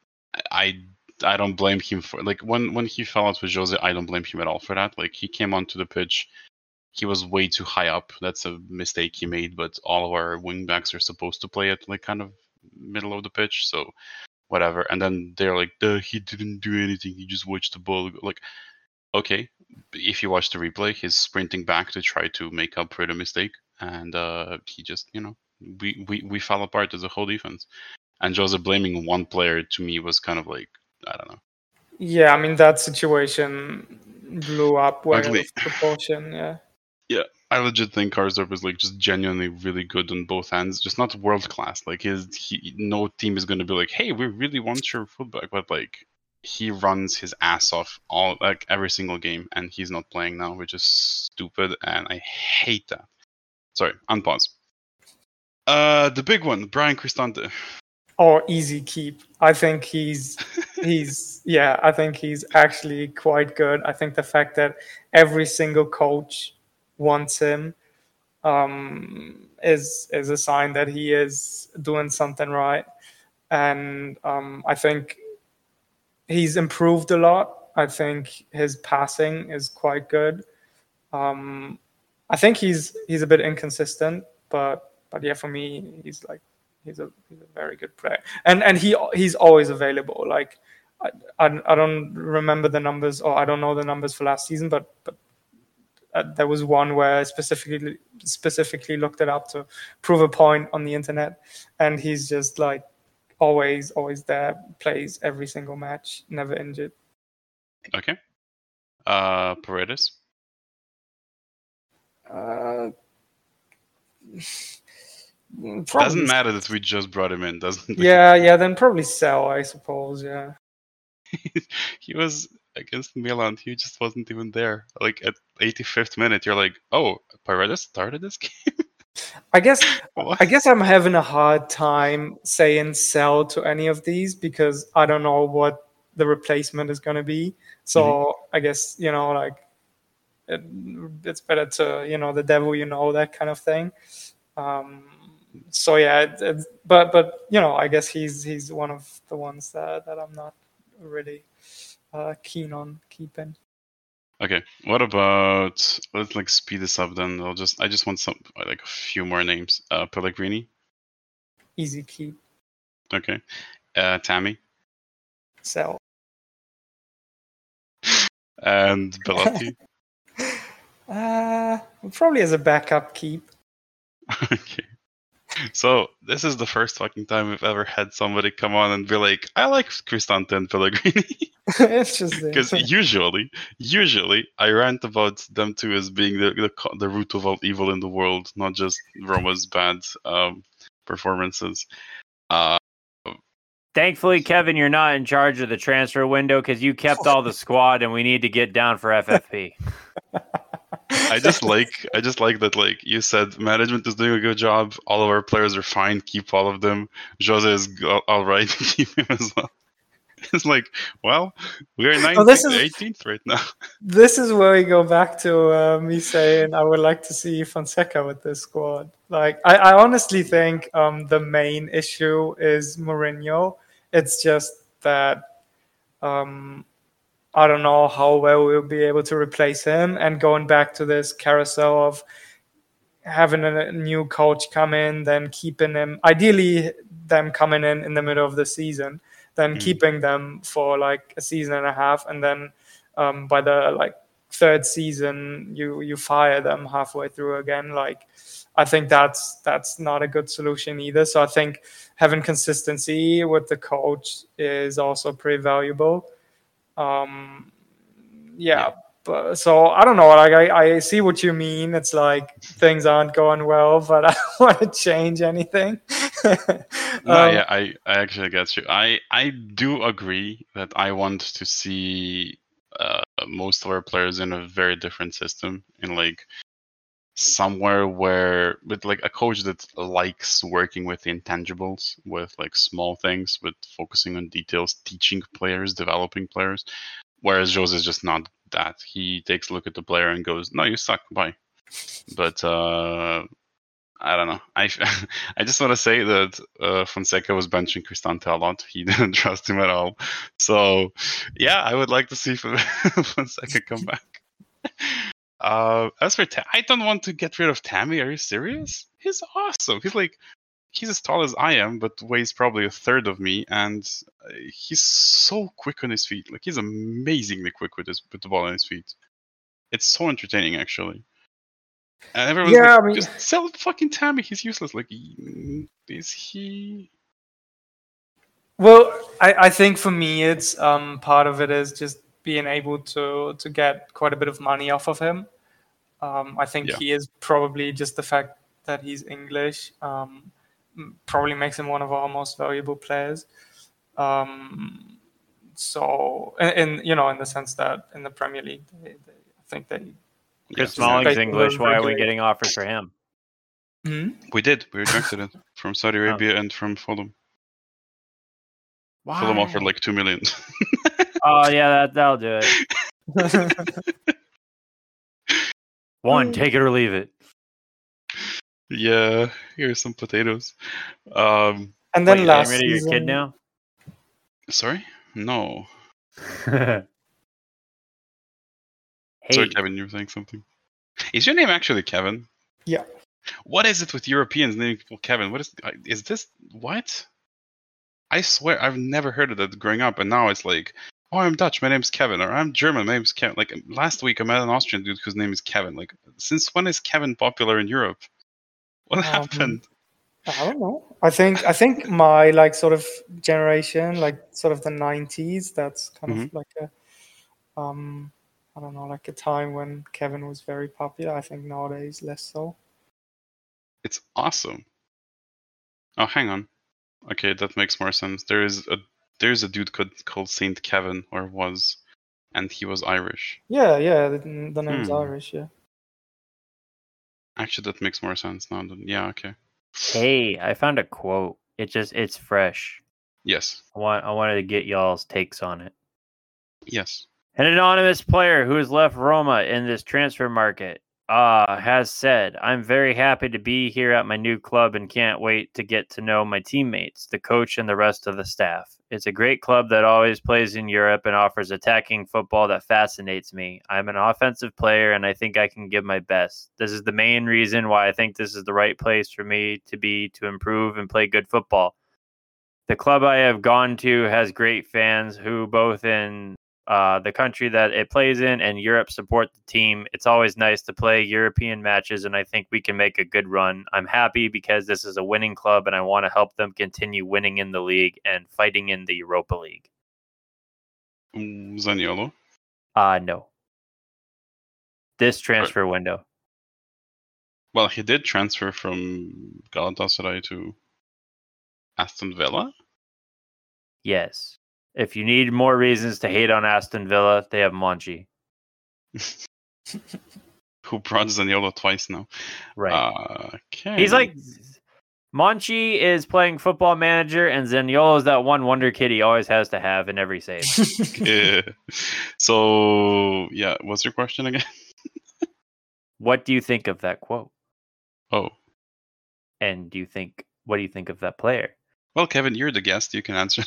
I I don't blame him for like when when he fell out with Jose, I don't blame him at all for that. Like he came onto the pitch, he was way too high up. That's a mistake he made. But all of our wingbacks are supposed to play at like kind of middle of the pitch, so whatever. And then they're like, he didn't do anything. He just watched the ball. Like, okay, if you watch the replay, he's sprinting back to try to make up for the mistake, and uh, he just, you know, we, we we fell apart as a whole defense. And Jose blaming one player to me was kind of like, I don't know. Yeah, I mean that situation blew up way Ugly. proportion. Yeah. Yeah, I legit think Karsdorp is like just genuinely really good on both ends, just not world class. Like his, he, no team is going to be like, hey, we really want your fullback, but like he runs his ass off all like every single game, and he's not playing now, which is stupid, and I hate that. Sorry, unpause. Uh, the big one, Bryan Cristante. Or easy keep. I think he's he's yeah, I think he's actually quite good. I think the fact that every single coach wants him um, is is a sign that he is doing something right. And um, I think he's improved a lot. I think his passing is quite good. Um, I think he's he's a bit inconsistent, but but yeah, for me, he's like he's a he's a very good player, and and he he's always available. Like I, I, I don't remember the numbers or I don't know the numbers for last season, but but uh, there was one where I specifically specifically looked it up to prove a point on the internet, and he's just like always always there, plays every single match, never injured. Okay. Uh, Paredes. Uh, Doesn't matter that we just brought him in, doesn't it? Yeah, yeah. Then probably sell, I suppose. Yeah. he was against Milan. He just wasn't even there. Like at 85th minute, you're like, oh, Paredes started this game. I guess I guess I'm having a hard time saying sell to any of these because I don't know what the replacement is going to be. So I guess you know, like it, it's better to you know the devil you know that kind of thing. Um, so yeah, it, but but you know, I guess he's he's one of the ones that that I'm not really uh, keen on keeping. Okay, what about let's like speed this up then. I'll just I just want some like a few more names. Uh, Pellegrini. Easy keep Okay. Uh, Tammy sell. and Belotti. Uh, probably as a backup keep. okay. So this is the first fucking time we've ever had somebody come on and be like, "I like Cristante and Pellegrini," Interesting. because usually, usually I rant about them two as being the, the the root of all evil in the world, not just Roma's bad um, performances. Uh, Thankfully, Kevin, you're not in charge of the transfer window because you kept all the squad, and we need to get down for FFP. I just like I just like that like you said management is doing a good job. All of our players are fine. Keep all of them. Jose is all right. Keep him as well. It's like, well, we're 19th, Oh, is- 18th right now. this is where we go back to uh, me saying I would like to see Fonseca with this squad. Like, I, I honestly think um, the main issue is Mourinho. It's just that um, I don't know how well we'll be able to replace him. And going back to this carousel of having a new coach come in, then keeping him, ideally, them coming in in the middle of the season, then Mm. keeping them for like a season and a half, and then um, by the like third season you you fire them halfway through again like i think that's that's not a good solution either so i think having consistency with the coach is also pretty valuable um yeah, Yeah. but so i don't know like I, I see what you mean it's like things aren't going well but i don't want to change anything No, Um, yeah, I, I actually get you. I, I do agree that I want to see uh, most of our players in a very different system, in like somewhere where with like a coach that likes working with intangibles, with like small things, with focusing on details, teaching players, developing players. Whereas Jose is just not that. He takes a look at the player and goes, "No, you suck. Bye." But uh, I don't know. I I just want to say that uh, Fonseca was benching Cristante a lot. He didn't trust him at all. So yeah, I would like to see Fonseca come back. Uh, as for I don't want to get rid of Tammy. Are you serious? He's awesome. He's like he's as tall as I am, but weighs probably a third of me, and uh, he's so quick on his feet. Like he's amazingly quick with his with the ball on his feet. It's so entertaining, actually. And everyone's Yeah, like, I mean- just sell fucking Tammy. He's useless. Like, mm, is he? Well, I, I think for me, it's um, part of it is just being able to to get quite a bit of money off of him. Um, I think Yeah. he is probably just the fact that he's English um, probably makes him one of our most valuable players. Um, so, in, in you know, in the sense that in the Premier League, they, they, I think they. Chris Yeah. Smalling's They- English. Why are we getting offers for him? Hmm? We did. We rejected it from Saudi Arabia and from Fulham. Fulham offered like two million. Oh yeah, that that'll do it. One, take it or leave it. yeah, here's some potatoes. Um, and then Wait, last getting rid of your kid season- now? sorry, no. hey, Sorry, Kevin, you were saying something. Is your name actually Kevin? Yeah. What is it with Europeans naming people Kevin? What is is this? What? I swear I've never heard of that growing up, and now it's like, oh, I'm Dutch, my name's Kevin, or I'm German, my name's Kevin. Like last week, I met an Austrian dude whose name is Kevin. Like, since when is Kevin popular in Europe? What Um, happened? I don't know. I think I think my like sort of generation, like sort of the '90s, that's kind of like a, um, I don't know, like a time when Kevin was very popular. I think nowadays less so. It's awesome. Oh, hang on. Okay, that makes more sense. There is a there's a dude called, called Saint Kevin, or was, and he was Irish. Yeah, yeah, the, the name's Hmm. Irish. Yeah. Actually, that makes more sense now. than- Yeah, okay. Hey, I found a quote. It just it's fresh. Yes, I want I wanted to get y'all's takes on it. yes. An anonymous player who has left Roma in this transfer market uh, has said, I'm very happy to be here at my new club and can't wait to get to know my teammates, the coach, and the rest of the staff. It's a great club that always plays in Europe and offers attacking football that fascinates me. I'm an offensive player and I think I can give my best. This is the main reason why I think this is the right place for me to be to improve and play good football. The club I have gone to has great fans who, both in uh, the country that it plays in and Europe support the team. It's always nice to play European matches, and I think we can make a good run. I'm happy because this is a winning club, and I want to help them continue winning in the league and fighting in the Europa League. Zaniolo. Uh no. This transfer window. Well, he did transfer from Galatasaray to Aston Villa. Yes. If you need more reasons to hate on Aston Villa, they have Monchi. Who brought Zaniolo twice now? Right. Uh, okay. He's like Monchi is playing football manager, and Zaniolo is that one wonder kid he always has to have in every save. Yeah. So yeah, what's your question again? what do you think of that quote? Oh, And do you think what do you think of that player? well, Kevin, you're the guest. You can answer.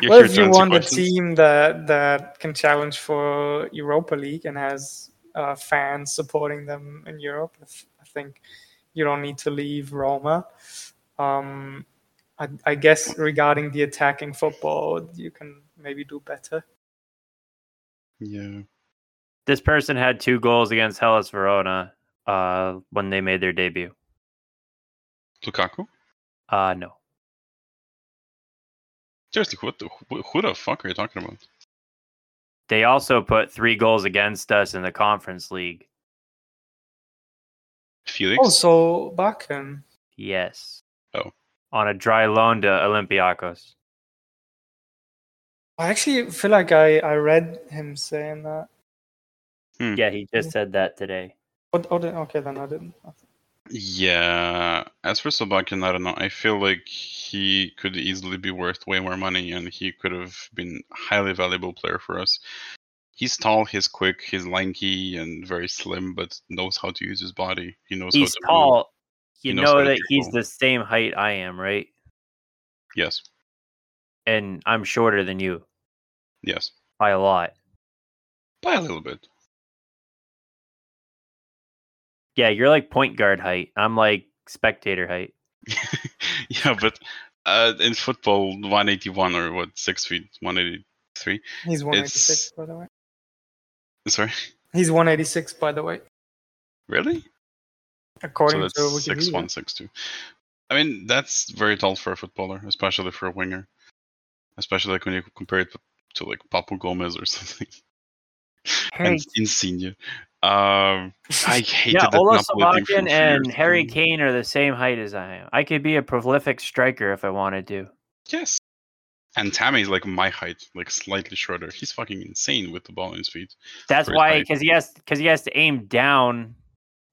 You're well, if you want a team that that can challenge for Europa League and has uh, fans supporting them in Europe, I I think you don't need to leave Roma. Um, I, I guess regarding the attacking football, you can maybe do better. Yeah. This person had two goals against Hellas Verona uh, when they made their debut. Lukaku. Uh no. Seriously, what the who, who the fuck are you talking about? They also put three goals against us in the conference league. Felix. Oh, Solbakken. Yes. Oh. On a dry loan to Olympiacos. I actually feel like I, I read him saying that. Hmm. Yeah, he just hmm. said that today. Oh, oh, okay, then I didn't. Yeah. As for Solbakken, I don't know. I feel like he could easily be worth way more money, and he could have been a highly valuable player for us. He's tall, he's quick, he's lanky, and very slim, but knows how to use his body. He knows He's how to tall. You He know that he's the same height I am, right? Yes. And I'm shorter than you Yes. by a lot. By a little bit. Yeah, you're like point guard height. I'm like spectator height. yeah, but uh, in football, 181 or what, six feet, 183. He's 186, It's- by the way. Sorry, He's 186, by the way, really? according so to that's six Wikipedia. one, six two. I mean, that's very tall for a footballer, especially for a winger. Especially like when you compare it to like Papu Gomez or something. Harry, and Insigne. Um, I hated Yeah, that Ola Napoli team for a Solbakken and years. Harry Kane are the same height as I am. I could be a prolific striker if I wanted to. Yes. And Tammy's like my height, like slightly shorter. He's fucking insane with the ball in his feet. That's why, because he has, because he has to aim down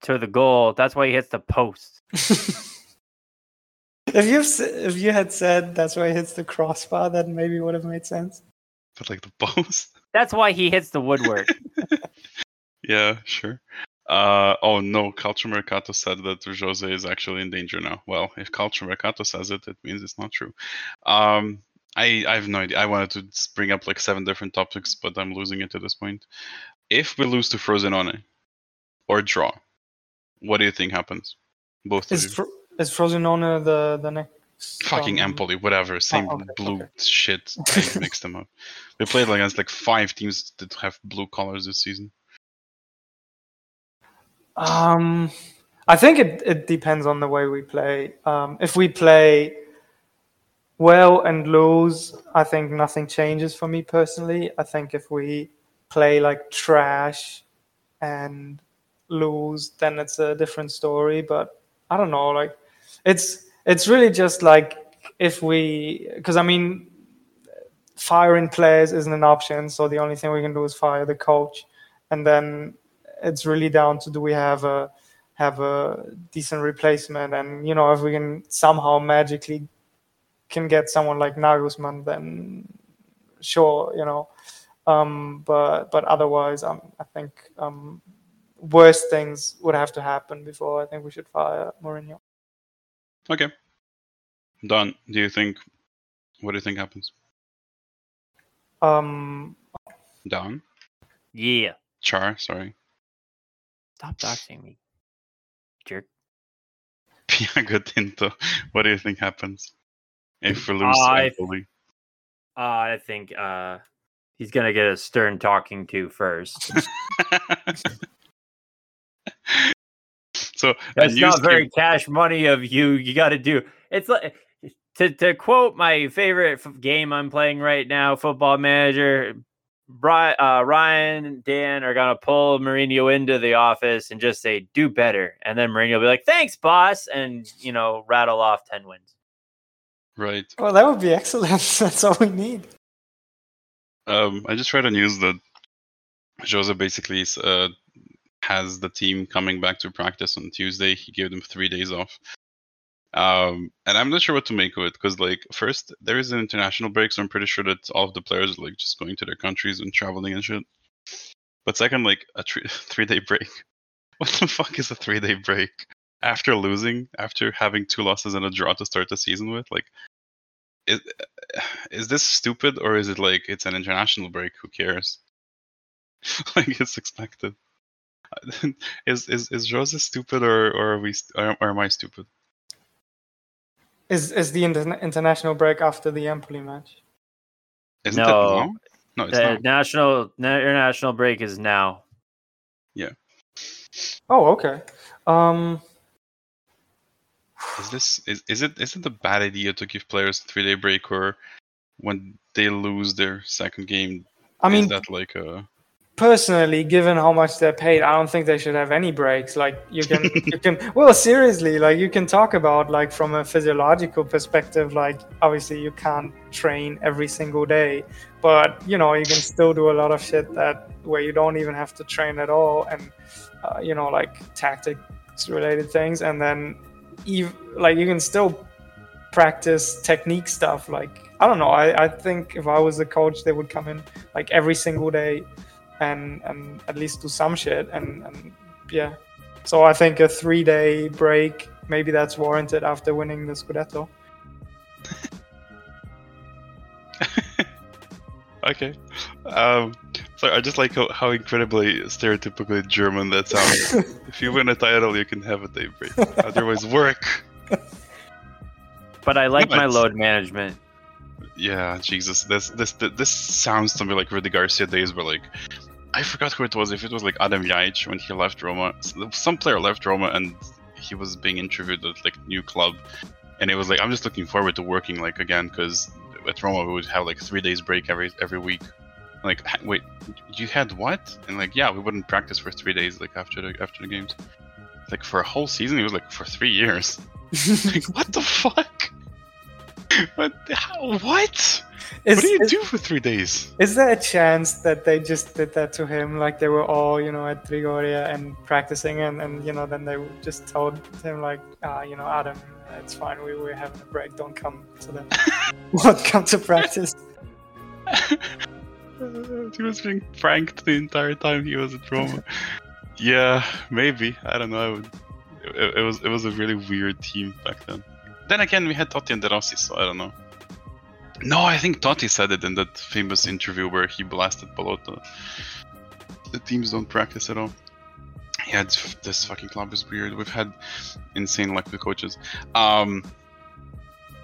to the goal. That's why he hits the post. if you if you had said that's why he hits the crossbar, that maybe it would have made sense. But like the post. That's why he hits the woodwork. Yeah, sure. Uh, oh no, Calciomercato said that Jose is actually in danger now. Well, if Calciomercato says it, it means it's not true. Um, I, I have no idea. I wanted to bring up like seven different topics, but I'm losing it at this point. If we lose to Frosinone or draw, what do you think happens? Both Is. Fro- is Frosinone the the next? Fucking um, Empoli, whatever. Same okay, blue okay. shit. I mixed them up. We played against like five teams that have blue colors this season. Um, I think it, it depends on the way we play. Um, if we play well and lose, I think nothing changes for me personally. I think if we play like trash and lose, then it's a different story. But I don't know, like it's it's really just like if we, because I mean, firing players isn't an option. So the only thing we can do is fire the coach, and then it's really down to do we have a have a decent replacement, and you know if we can somehow magically can get someone like Nagelsmann, then sure, you know. Um, but but otherwise, um, I think um, worse things would have to happen before I think we should fire Mourinho. Okay. Don, do you think? What do you think happens? Um, Don, Yeah. Char, sorry, Stop doxing me, jerk. Piago Tinto. What do you think happens if we lose I- to Empoli? Uh, I think uh, he's gonna get a stern talking to first. so a That's not very cash money of you. You got to do. It's like to to quote my favorite f- game I'm playing right now, Football Manager. Brian, uh, Ryan and Dan are gonna pull Mourinho into the office and just say, "Do better," and then Mourinho will be like, "Thanks, boss," and you know, rattle off ten wins. right. well, that would be excellent. That's all we need. Um, I just read a news that Jose basically uh, has the team coming back to practice on Tuesday. He gave them three days off. Um, and I'm not sure what to make of it because, like, first there is an international break, so I'm pretty sure that all of the players are like just going to their countries and traveling and shit. But second, like a three three day break. What the fuck is a three day break after losing, after having two losses and a draw to start the season with? Like, is is this stupid or is it like it's an international break? Who cares? like it's expected. is is is Rosa stupid or or are we or, or am I stupid? Is is the interna- international break after the Empoli match? Isn't No. it now? No, it's The not. national na- international break is now. Yeah. Oh, okay. Um, Is this is is it is it a bad idea to give players a three day break or when they lose their second game? I mean, is that like a personally, given how much they're paid, I don't think they should have any breaks. Like you can, you can. Well, seriously, like you can talk about like from a physiological perspective. Like obviously, you can't train every single day, but you know you can still do a lot of shit that where you don't even have to train at all, and uh, you know like tactics related things, and then ev- like you can still practice technique stuff. Like I don't know. I, I think if I was a coach, they would come in like every single day and and at least do some shit and, and yeah so i think a three day break maybe that's warranted after winning the scudetto okay? Um, so I just like how, how incredibly stereotypically German that sounds. if you win a title, you can have a day break. Otherwise, work. But I like No, my load management. Yeah, Jesus, this this this sounds to me like Rudi Garcia days where like I forgot who it was. If it was like Adam Ljajić when he left Roma, some player left Roma and he was being interviewed at like new club, and it was like I'm just looking forward to working like again because at Roma we would have like three days break every every week. Like wait, you had what? And like yeah, we wouldn't practice for three days like after the after the games. Like for a whole season, it was like for three years. like what the fuck? What? How, what? Is, what do you is, do for three days? is there a chance that they just did that to him like they were all you know at trigoria and practicing and, and you know then they just told him like ah you know adam it's fine we, we're having a break don't come to the won't come to practice he was being pranked the entire time he was at Roma. yeah, maybe. I don't know. I would, it, it was it was a really weird team back then. Then again, we had Totti and De Rossi, so I don't know. No, I think Totti said it in that famous interview where he blasted Pallotta. The teams don't practice at all. yeah, this fucking club is weird. We've had insane luck with coaches. Um,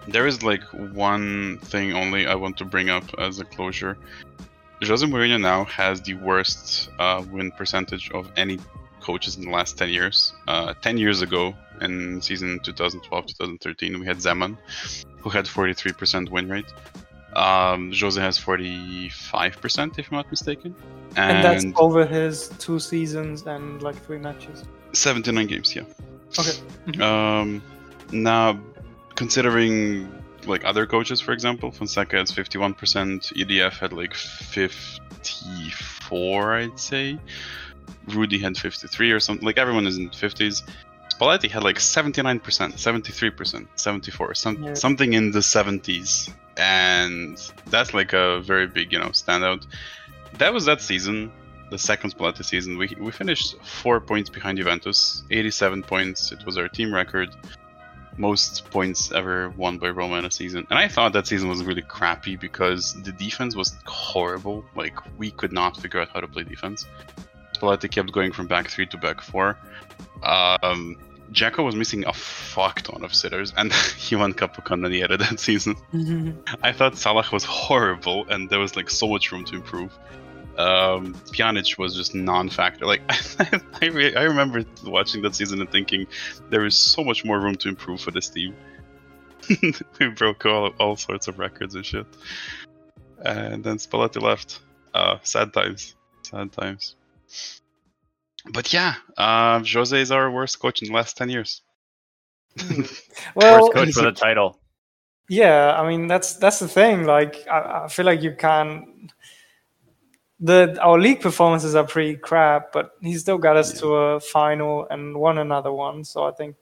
there is like one thing only I want to bring up as a closure. Jose Mourinho now has the worst uh, win percentage of any coaches in the last 10 years. Uh, 10 years ago, in season 2012-2013, we had Zeman, who had 43% win rate. Um, Jose has 45%, if I'm not mistaken. And, that's over his two seasons and like three matches. 79 games, yeah. Okay. Mhm. Um, now, considering like other coaches, for example, Fonseca has 51%, EDF had like 54, I'd say. Rudi had 53 or something. Like everyone is in 50s. Spalletti had like 79%, 73%, 74, some, Yeah. something in the 70s. And that's like a very big, you know, standout. That was that season, the second Spalletti season. We, we finished four points behind Juventus, 87 points. It was our team record most points ever won by Roma in a season. And I thought that season was really crappy because the defense was horrible. Like we could not figure out how to play defense. Spalletti kept going from back three to back four. Um, Džeko was missing a fuck ton of sitters, and he won Cup of Capocannoniere that season. I thought Salah was horrible, and there was like so much room to improve. Um, Pjanic was just non-factor. Like I, re- I remember watching that season and thinking there is so much more room to improve for this team. we broke all all sorts of records and shit. And then Spalletti left. Uh, sad times. Sad times. But yeah, uh, Jose is our worst coach in the last ten years. well, First coach for the title. Yeah, I mean that's that's the thing. Like I, I feel like you can. The our league performances are pretty crap, but he still got us to a final and won another one. So I think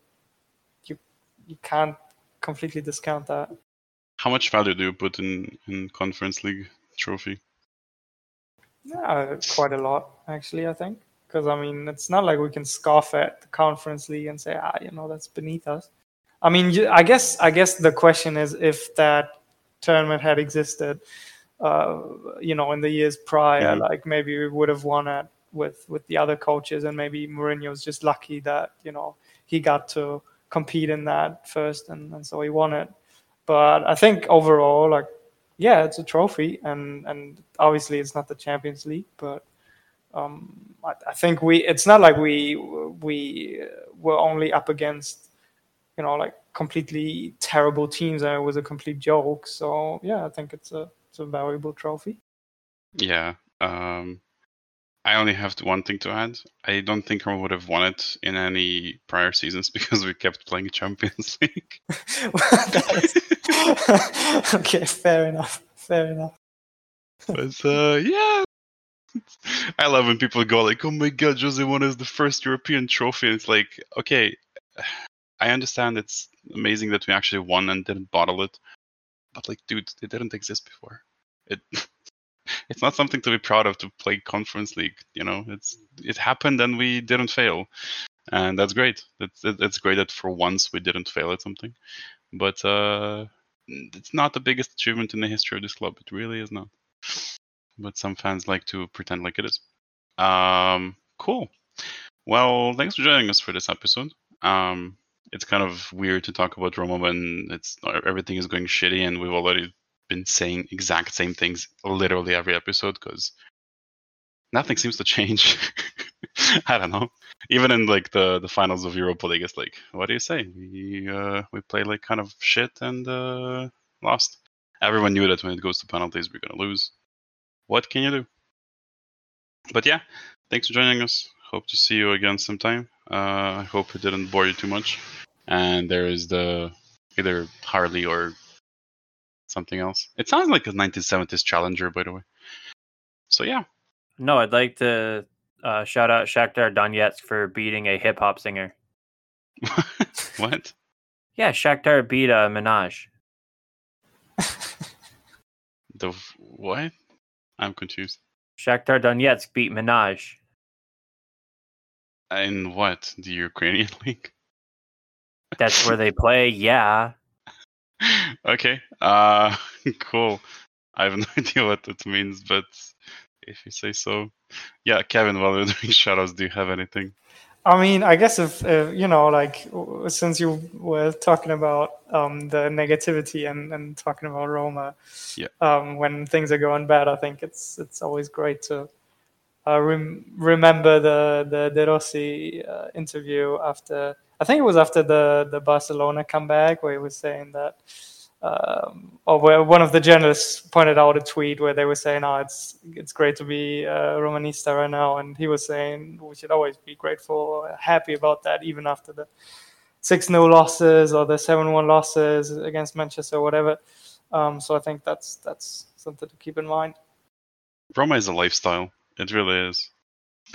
you you can't completely discount that. How much value do you put in in Conference League trophy? Yeah, quite a lot actually. I think because I mean it's not like we can scoff at the conference league and say ah you know that's beneath us. I mean I guess I guess the question is if that tournament had existed, uh, you know, in the years prior, Mhm. like maybe we would have won it with with the other coaches, and maybe Mourinho was just lucky that you know he got to compete in that first, and, and so he won it. But I think overall, like yeah, it's a trophy, and and obviously it's not the Champions League, but um, I, I think we it's not like we we were only up against you know like completely terrible teams and it was a complete joke. So yeah, I think it's a it's a valuable trophy. Yeah. Um, I only have one thing to add. I don't think Roma would have won it in any prior seasons because we kept playing Champions League. Okay, fair enough. Fair enough. but uh, yeah, I love when people go like, "Oh my God, Jose won us the first European trophy." And it's like, okay, I understand it's amazing that we actually won and didn't bottle it, but like, dude, it didn't exist before. It it's not something to be proud of to play Conference League. You know, it's it happened and we didn't fail, and that's great. It's it's great that for once we didn't fail at something, but uh, it's not the biggest achievement in the history of this club. It really is not but some fans like to pretend like it is. Um, cool. Well, thanks for joining us for this episode. Um, it's kind of weird to talk about Roma when it's everything is going shitty, and we've already been saying exact same things literally every episode because nothing seems to change. I don't know. Even in like the the finals of Europa League, it's like, what do you say? We uh, we played like kind of shit and uh, lost. Everyone knew that when it goes to penalties, we're gonna lose what can you do? But yeah, thanks for joining us. Hope to see you again sometime. Uh, I hope it didn't bore you too much. And there is the either Harley or something else. It sounds like a 1970s Challenger, by the way. So yeah, No, I'd like to uh, shout out Shakhtar Donetsk for beating a hip hop singer. what? Yeah, Shakhtar beat uh, Minaj. The what? I'm confused. Shakhtar Donetsk beat Minaj. In what? The Ukrainian league? That's where they play. Yeah. okay. Uh, cool. I have no idea what that means, but if you say so, yeah. Kevin, while we're doing shoutouts, do you have anything? I mean, I guess if, if you know, like, since you were talking about um, the negativity and, and talking about Roma, Yeah. um, when things are going bad, I think it's it's always great to uh, rem- remember the the De Rossi uh, interview after. I think it was after the the Barcelona comeback where he was saying that um, or where one of the journalists pointed out a tweet where they were saying, "Oh, it's it's great to be a Romanista right now," and he was saying we should always be grateful, happy about that, even after the six 0 losses or the seven one losses against Manchester or whatever. Um, so I think that's that's something to keep in mind. Roma is a lifestyle. It really is.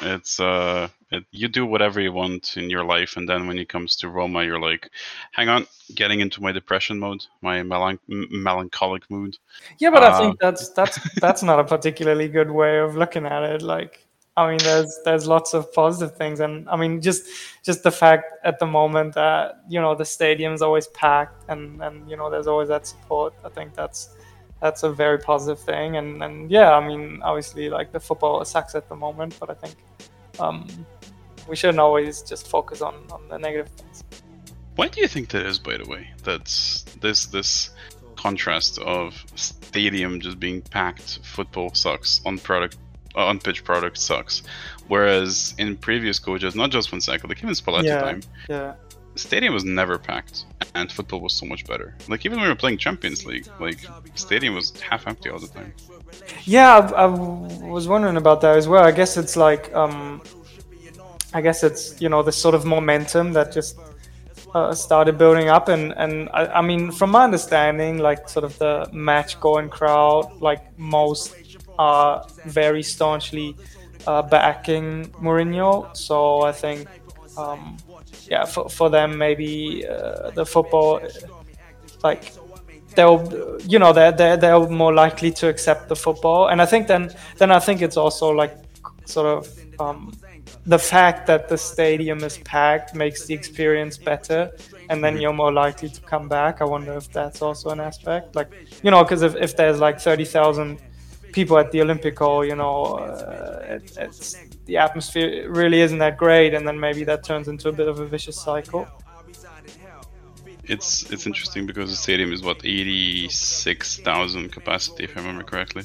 It's uh, it, you do whatever you want in your life, and then when it comes to Roma, you're like, hang on, getting into my depression mode, my melan- melancholic mood. Yeah, but I Um, think that's that's that's not a particularly good way of looking at it. Like, I mean, there's there's lots of positive things, and I mean, just just the fact at the moment that you know the stadium's always packed, and and you know there's always that support. I think that's that's a very positive thing, and and yeah, I mean, obviously, like the football sucks at the moment, but I think um, we shouldn't always just focus on on the negative things. Why do you think that is, by the way? That's this this contrast of stadium just being packed, football sucks, on product, uh, on pitch product sucks. Whereas in previous coaches, not just one Fonseca, like even Spalletti Yeah. time, Yeah. Stadium was never packed, and football was so much better. Like even when we were playing Champions League, like stadium was half empty all the time. Yeah, I, I was wondering about that as well. I guess it's like, um, I guess it's you know the sort of momentum that just uh, started building up, and and I, I mean, from my understanding, like sort of the match going crowd, like most are very staunchly uh, backing Mourinho. So I think, um, yeah, for for them maybe uh, the football, like they'll you know they're, they're they're more likely to accept the football. And i think then then i think it's also like sort of um, the fact that the stadium is packed makes the experience better. And then you're more likely to come back. I wonder if that's also an aspect. Like you know because if, if there's like 30000 people at the Olimpico you know uh, it, it's the atmosphere really isn't that great and then maybe that turns into a bit of a vicious cycle It's it's interesting because the stadium is what eighty six thousand capacity, if I remember correctly.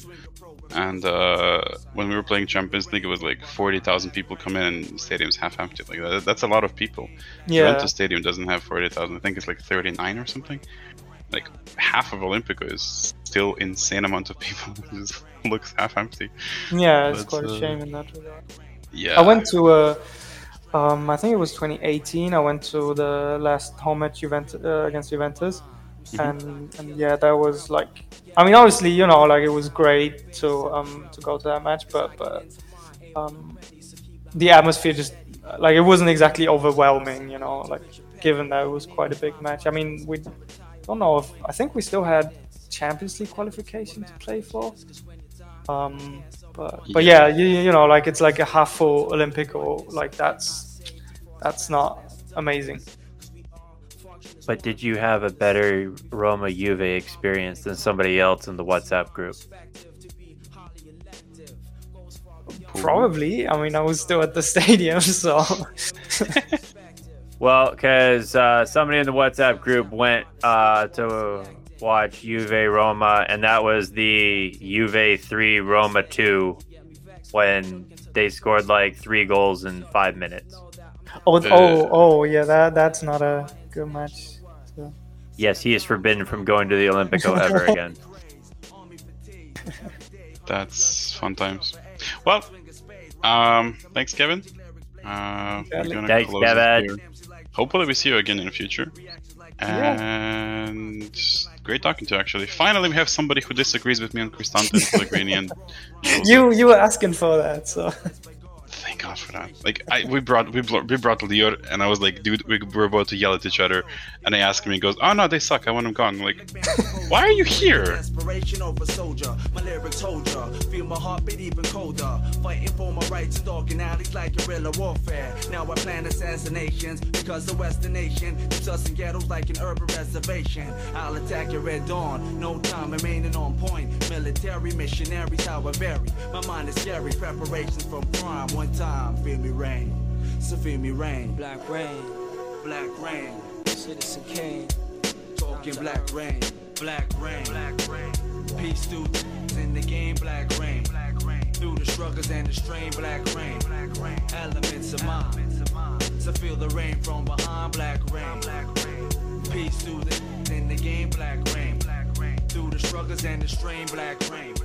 And uh, when we were playing Champions League, it was like forty thousand people come in, and the stadium's half empty. Like that, that's a lot of people. yeah Juventus Stadium doesn't have forty thousand. I think it's like thirty nine or something. Like half of Olimpico is still insane amount of people. it just looks half empty. yeah it's But, quite a uh, shame in that regard Yeah. I went to a, um, I think it was 2018. I went to the last home match Juventus, uh, against Juventus, and and yeah, that was like, I mean, obviously, you know, like it was great to um to go to that match, but but um, the atmosphere just like it wasn't exactly overwhelming, you know, like given that it was quite a big match. I mean, we don't know if I think we still had Champions League qualification to play for. Um, but but yeah, you, you know, like it's like a half full or Like that's that's not amazing. But did you have a better Roma Juve experience than somebody else in the WhatsApp group? Probably. I mean, I was still at the stadium, so Well, because uh, somebody in the WhatsApp group went uh, to watch Juve Roma, and that was the Juve 3 Roma 2 when they scored like three goals in five minutes. oh Uh, oh oh yeah, that that's not a good match. So. Yes, he is forbidden from going to the Olimpico ever again. That's fun times. Well, um, thanks, Kevin. Uh, Thanks, close Kevin. Hopefully, we see you again in the future. Yeah. And great talking to you. Actually, finally, we have somebody who disagrees with me on Cristante, Pellegrini, and You you were asking for that, so God for that. Like, I we brought we, brought we brought Leo, and I was like, dude, we, we're about to yell at each other, and I asked him, he goes, oh no, they suck. I want them gone. I'm like, why are you here? Inspiration over soldier. My lyrics hold ya. Feel my heartbeat even colder. Fighting for my rights in dark alleys like guerrilla warfare. Now I plan assassinations because the Western nation keeps us in ghettos like an urban reservation. I'll attack your red dawn. No time remaining on point. Military missionaries, how I vary. My mind is scary. Preparations from prime. One time, feel me rain. So feel me rain, Black rain, black rain. Citizen Kane. Talking black rain, black rain, black rain. Peace through in the game, black rain, black rain. Through the struggles and the strain, black rain, black rain. Elements of mine, so feel the rain from behind, black rain, black rain. Peace the in the game, black rain, black rain. Through the struggles and the strain, black rain.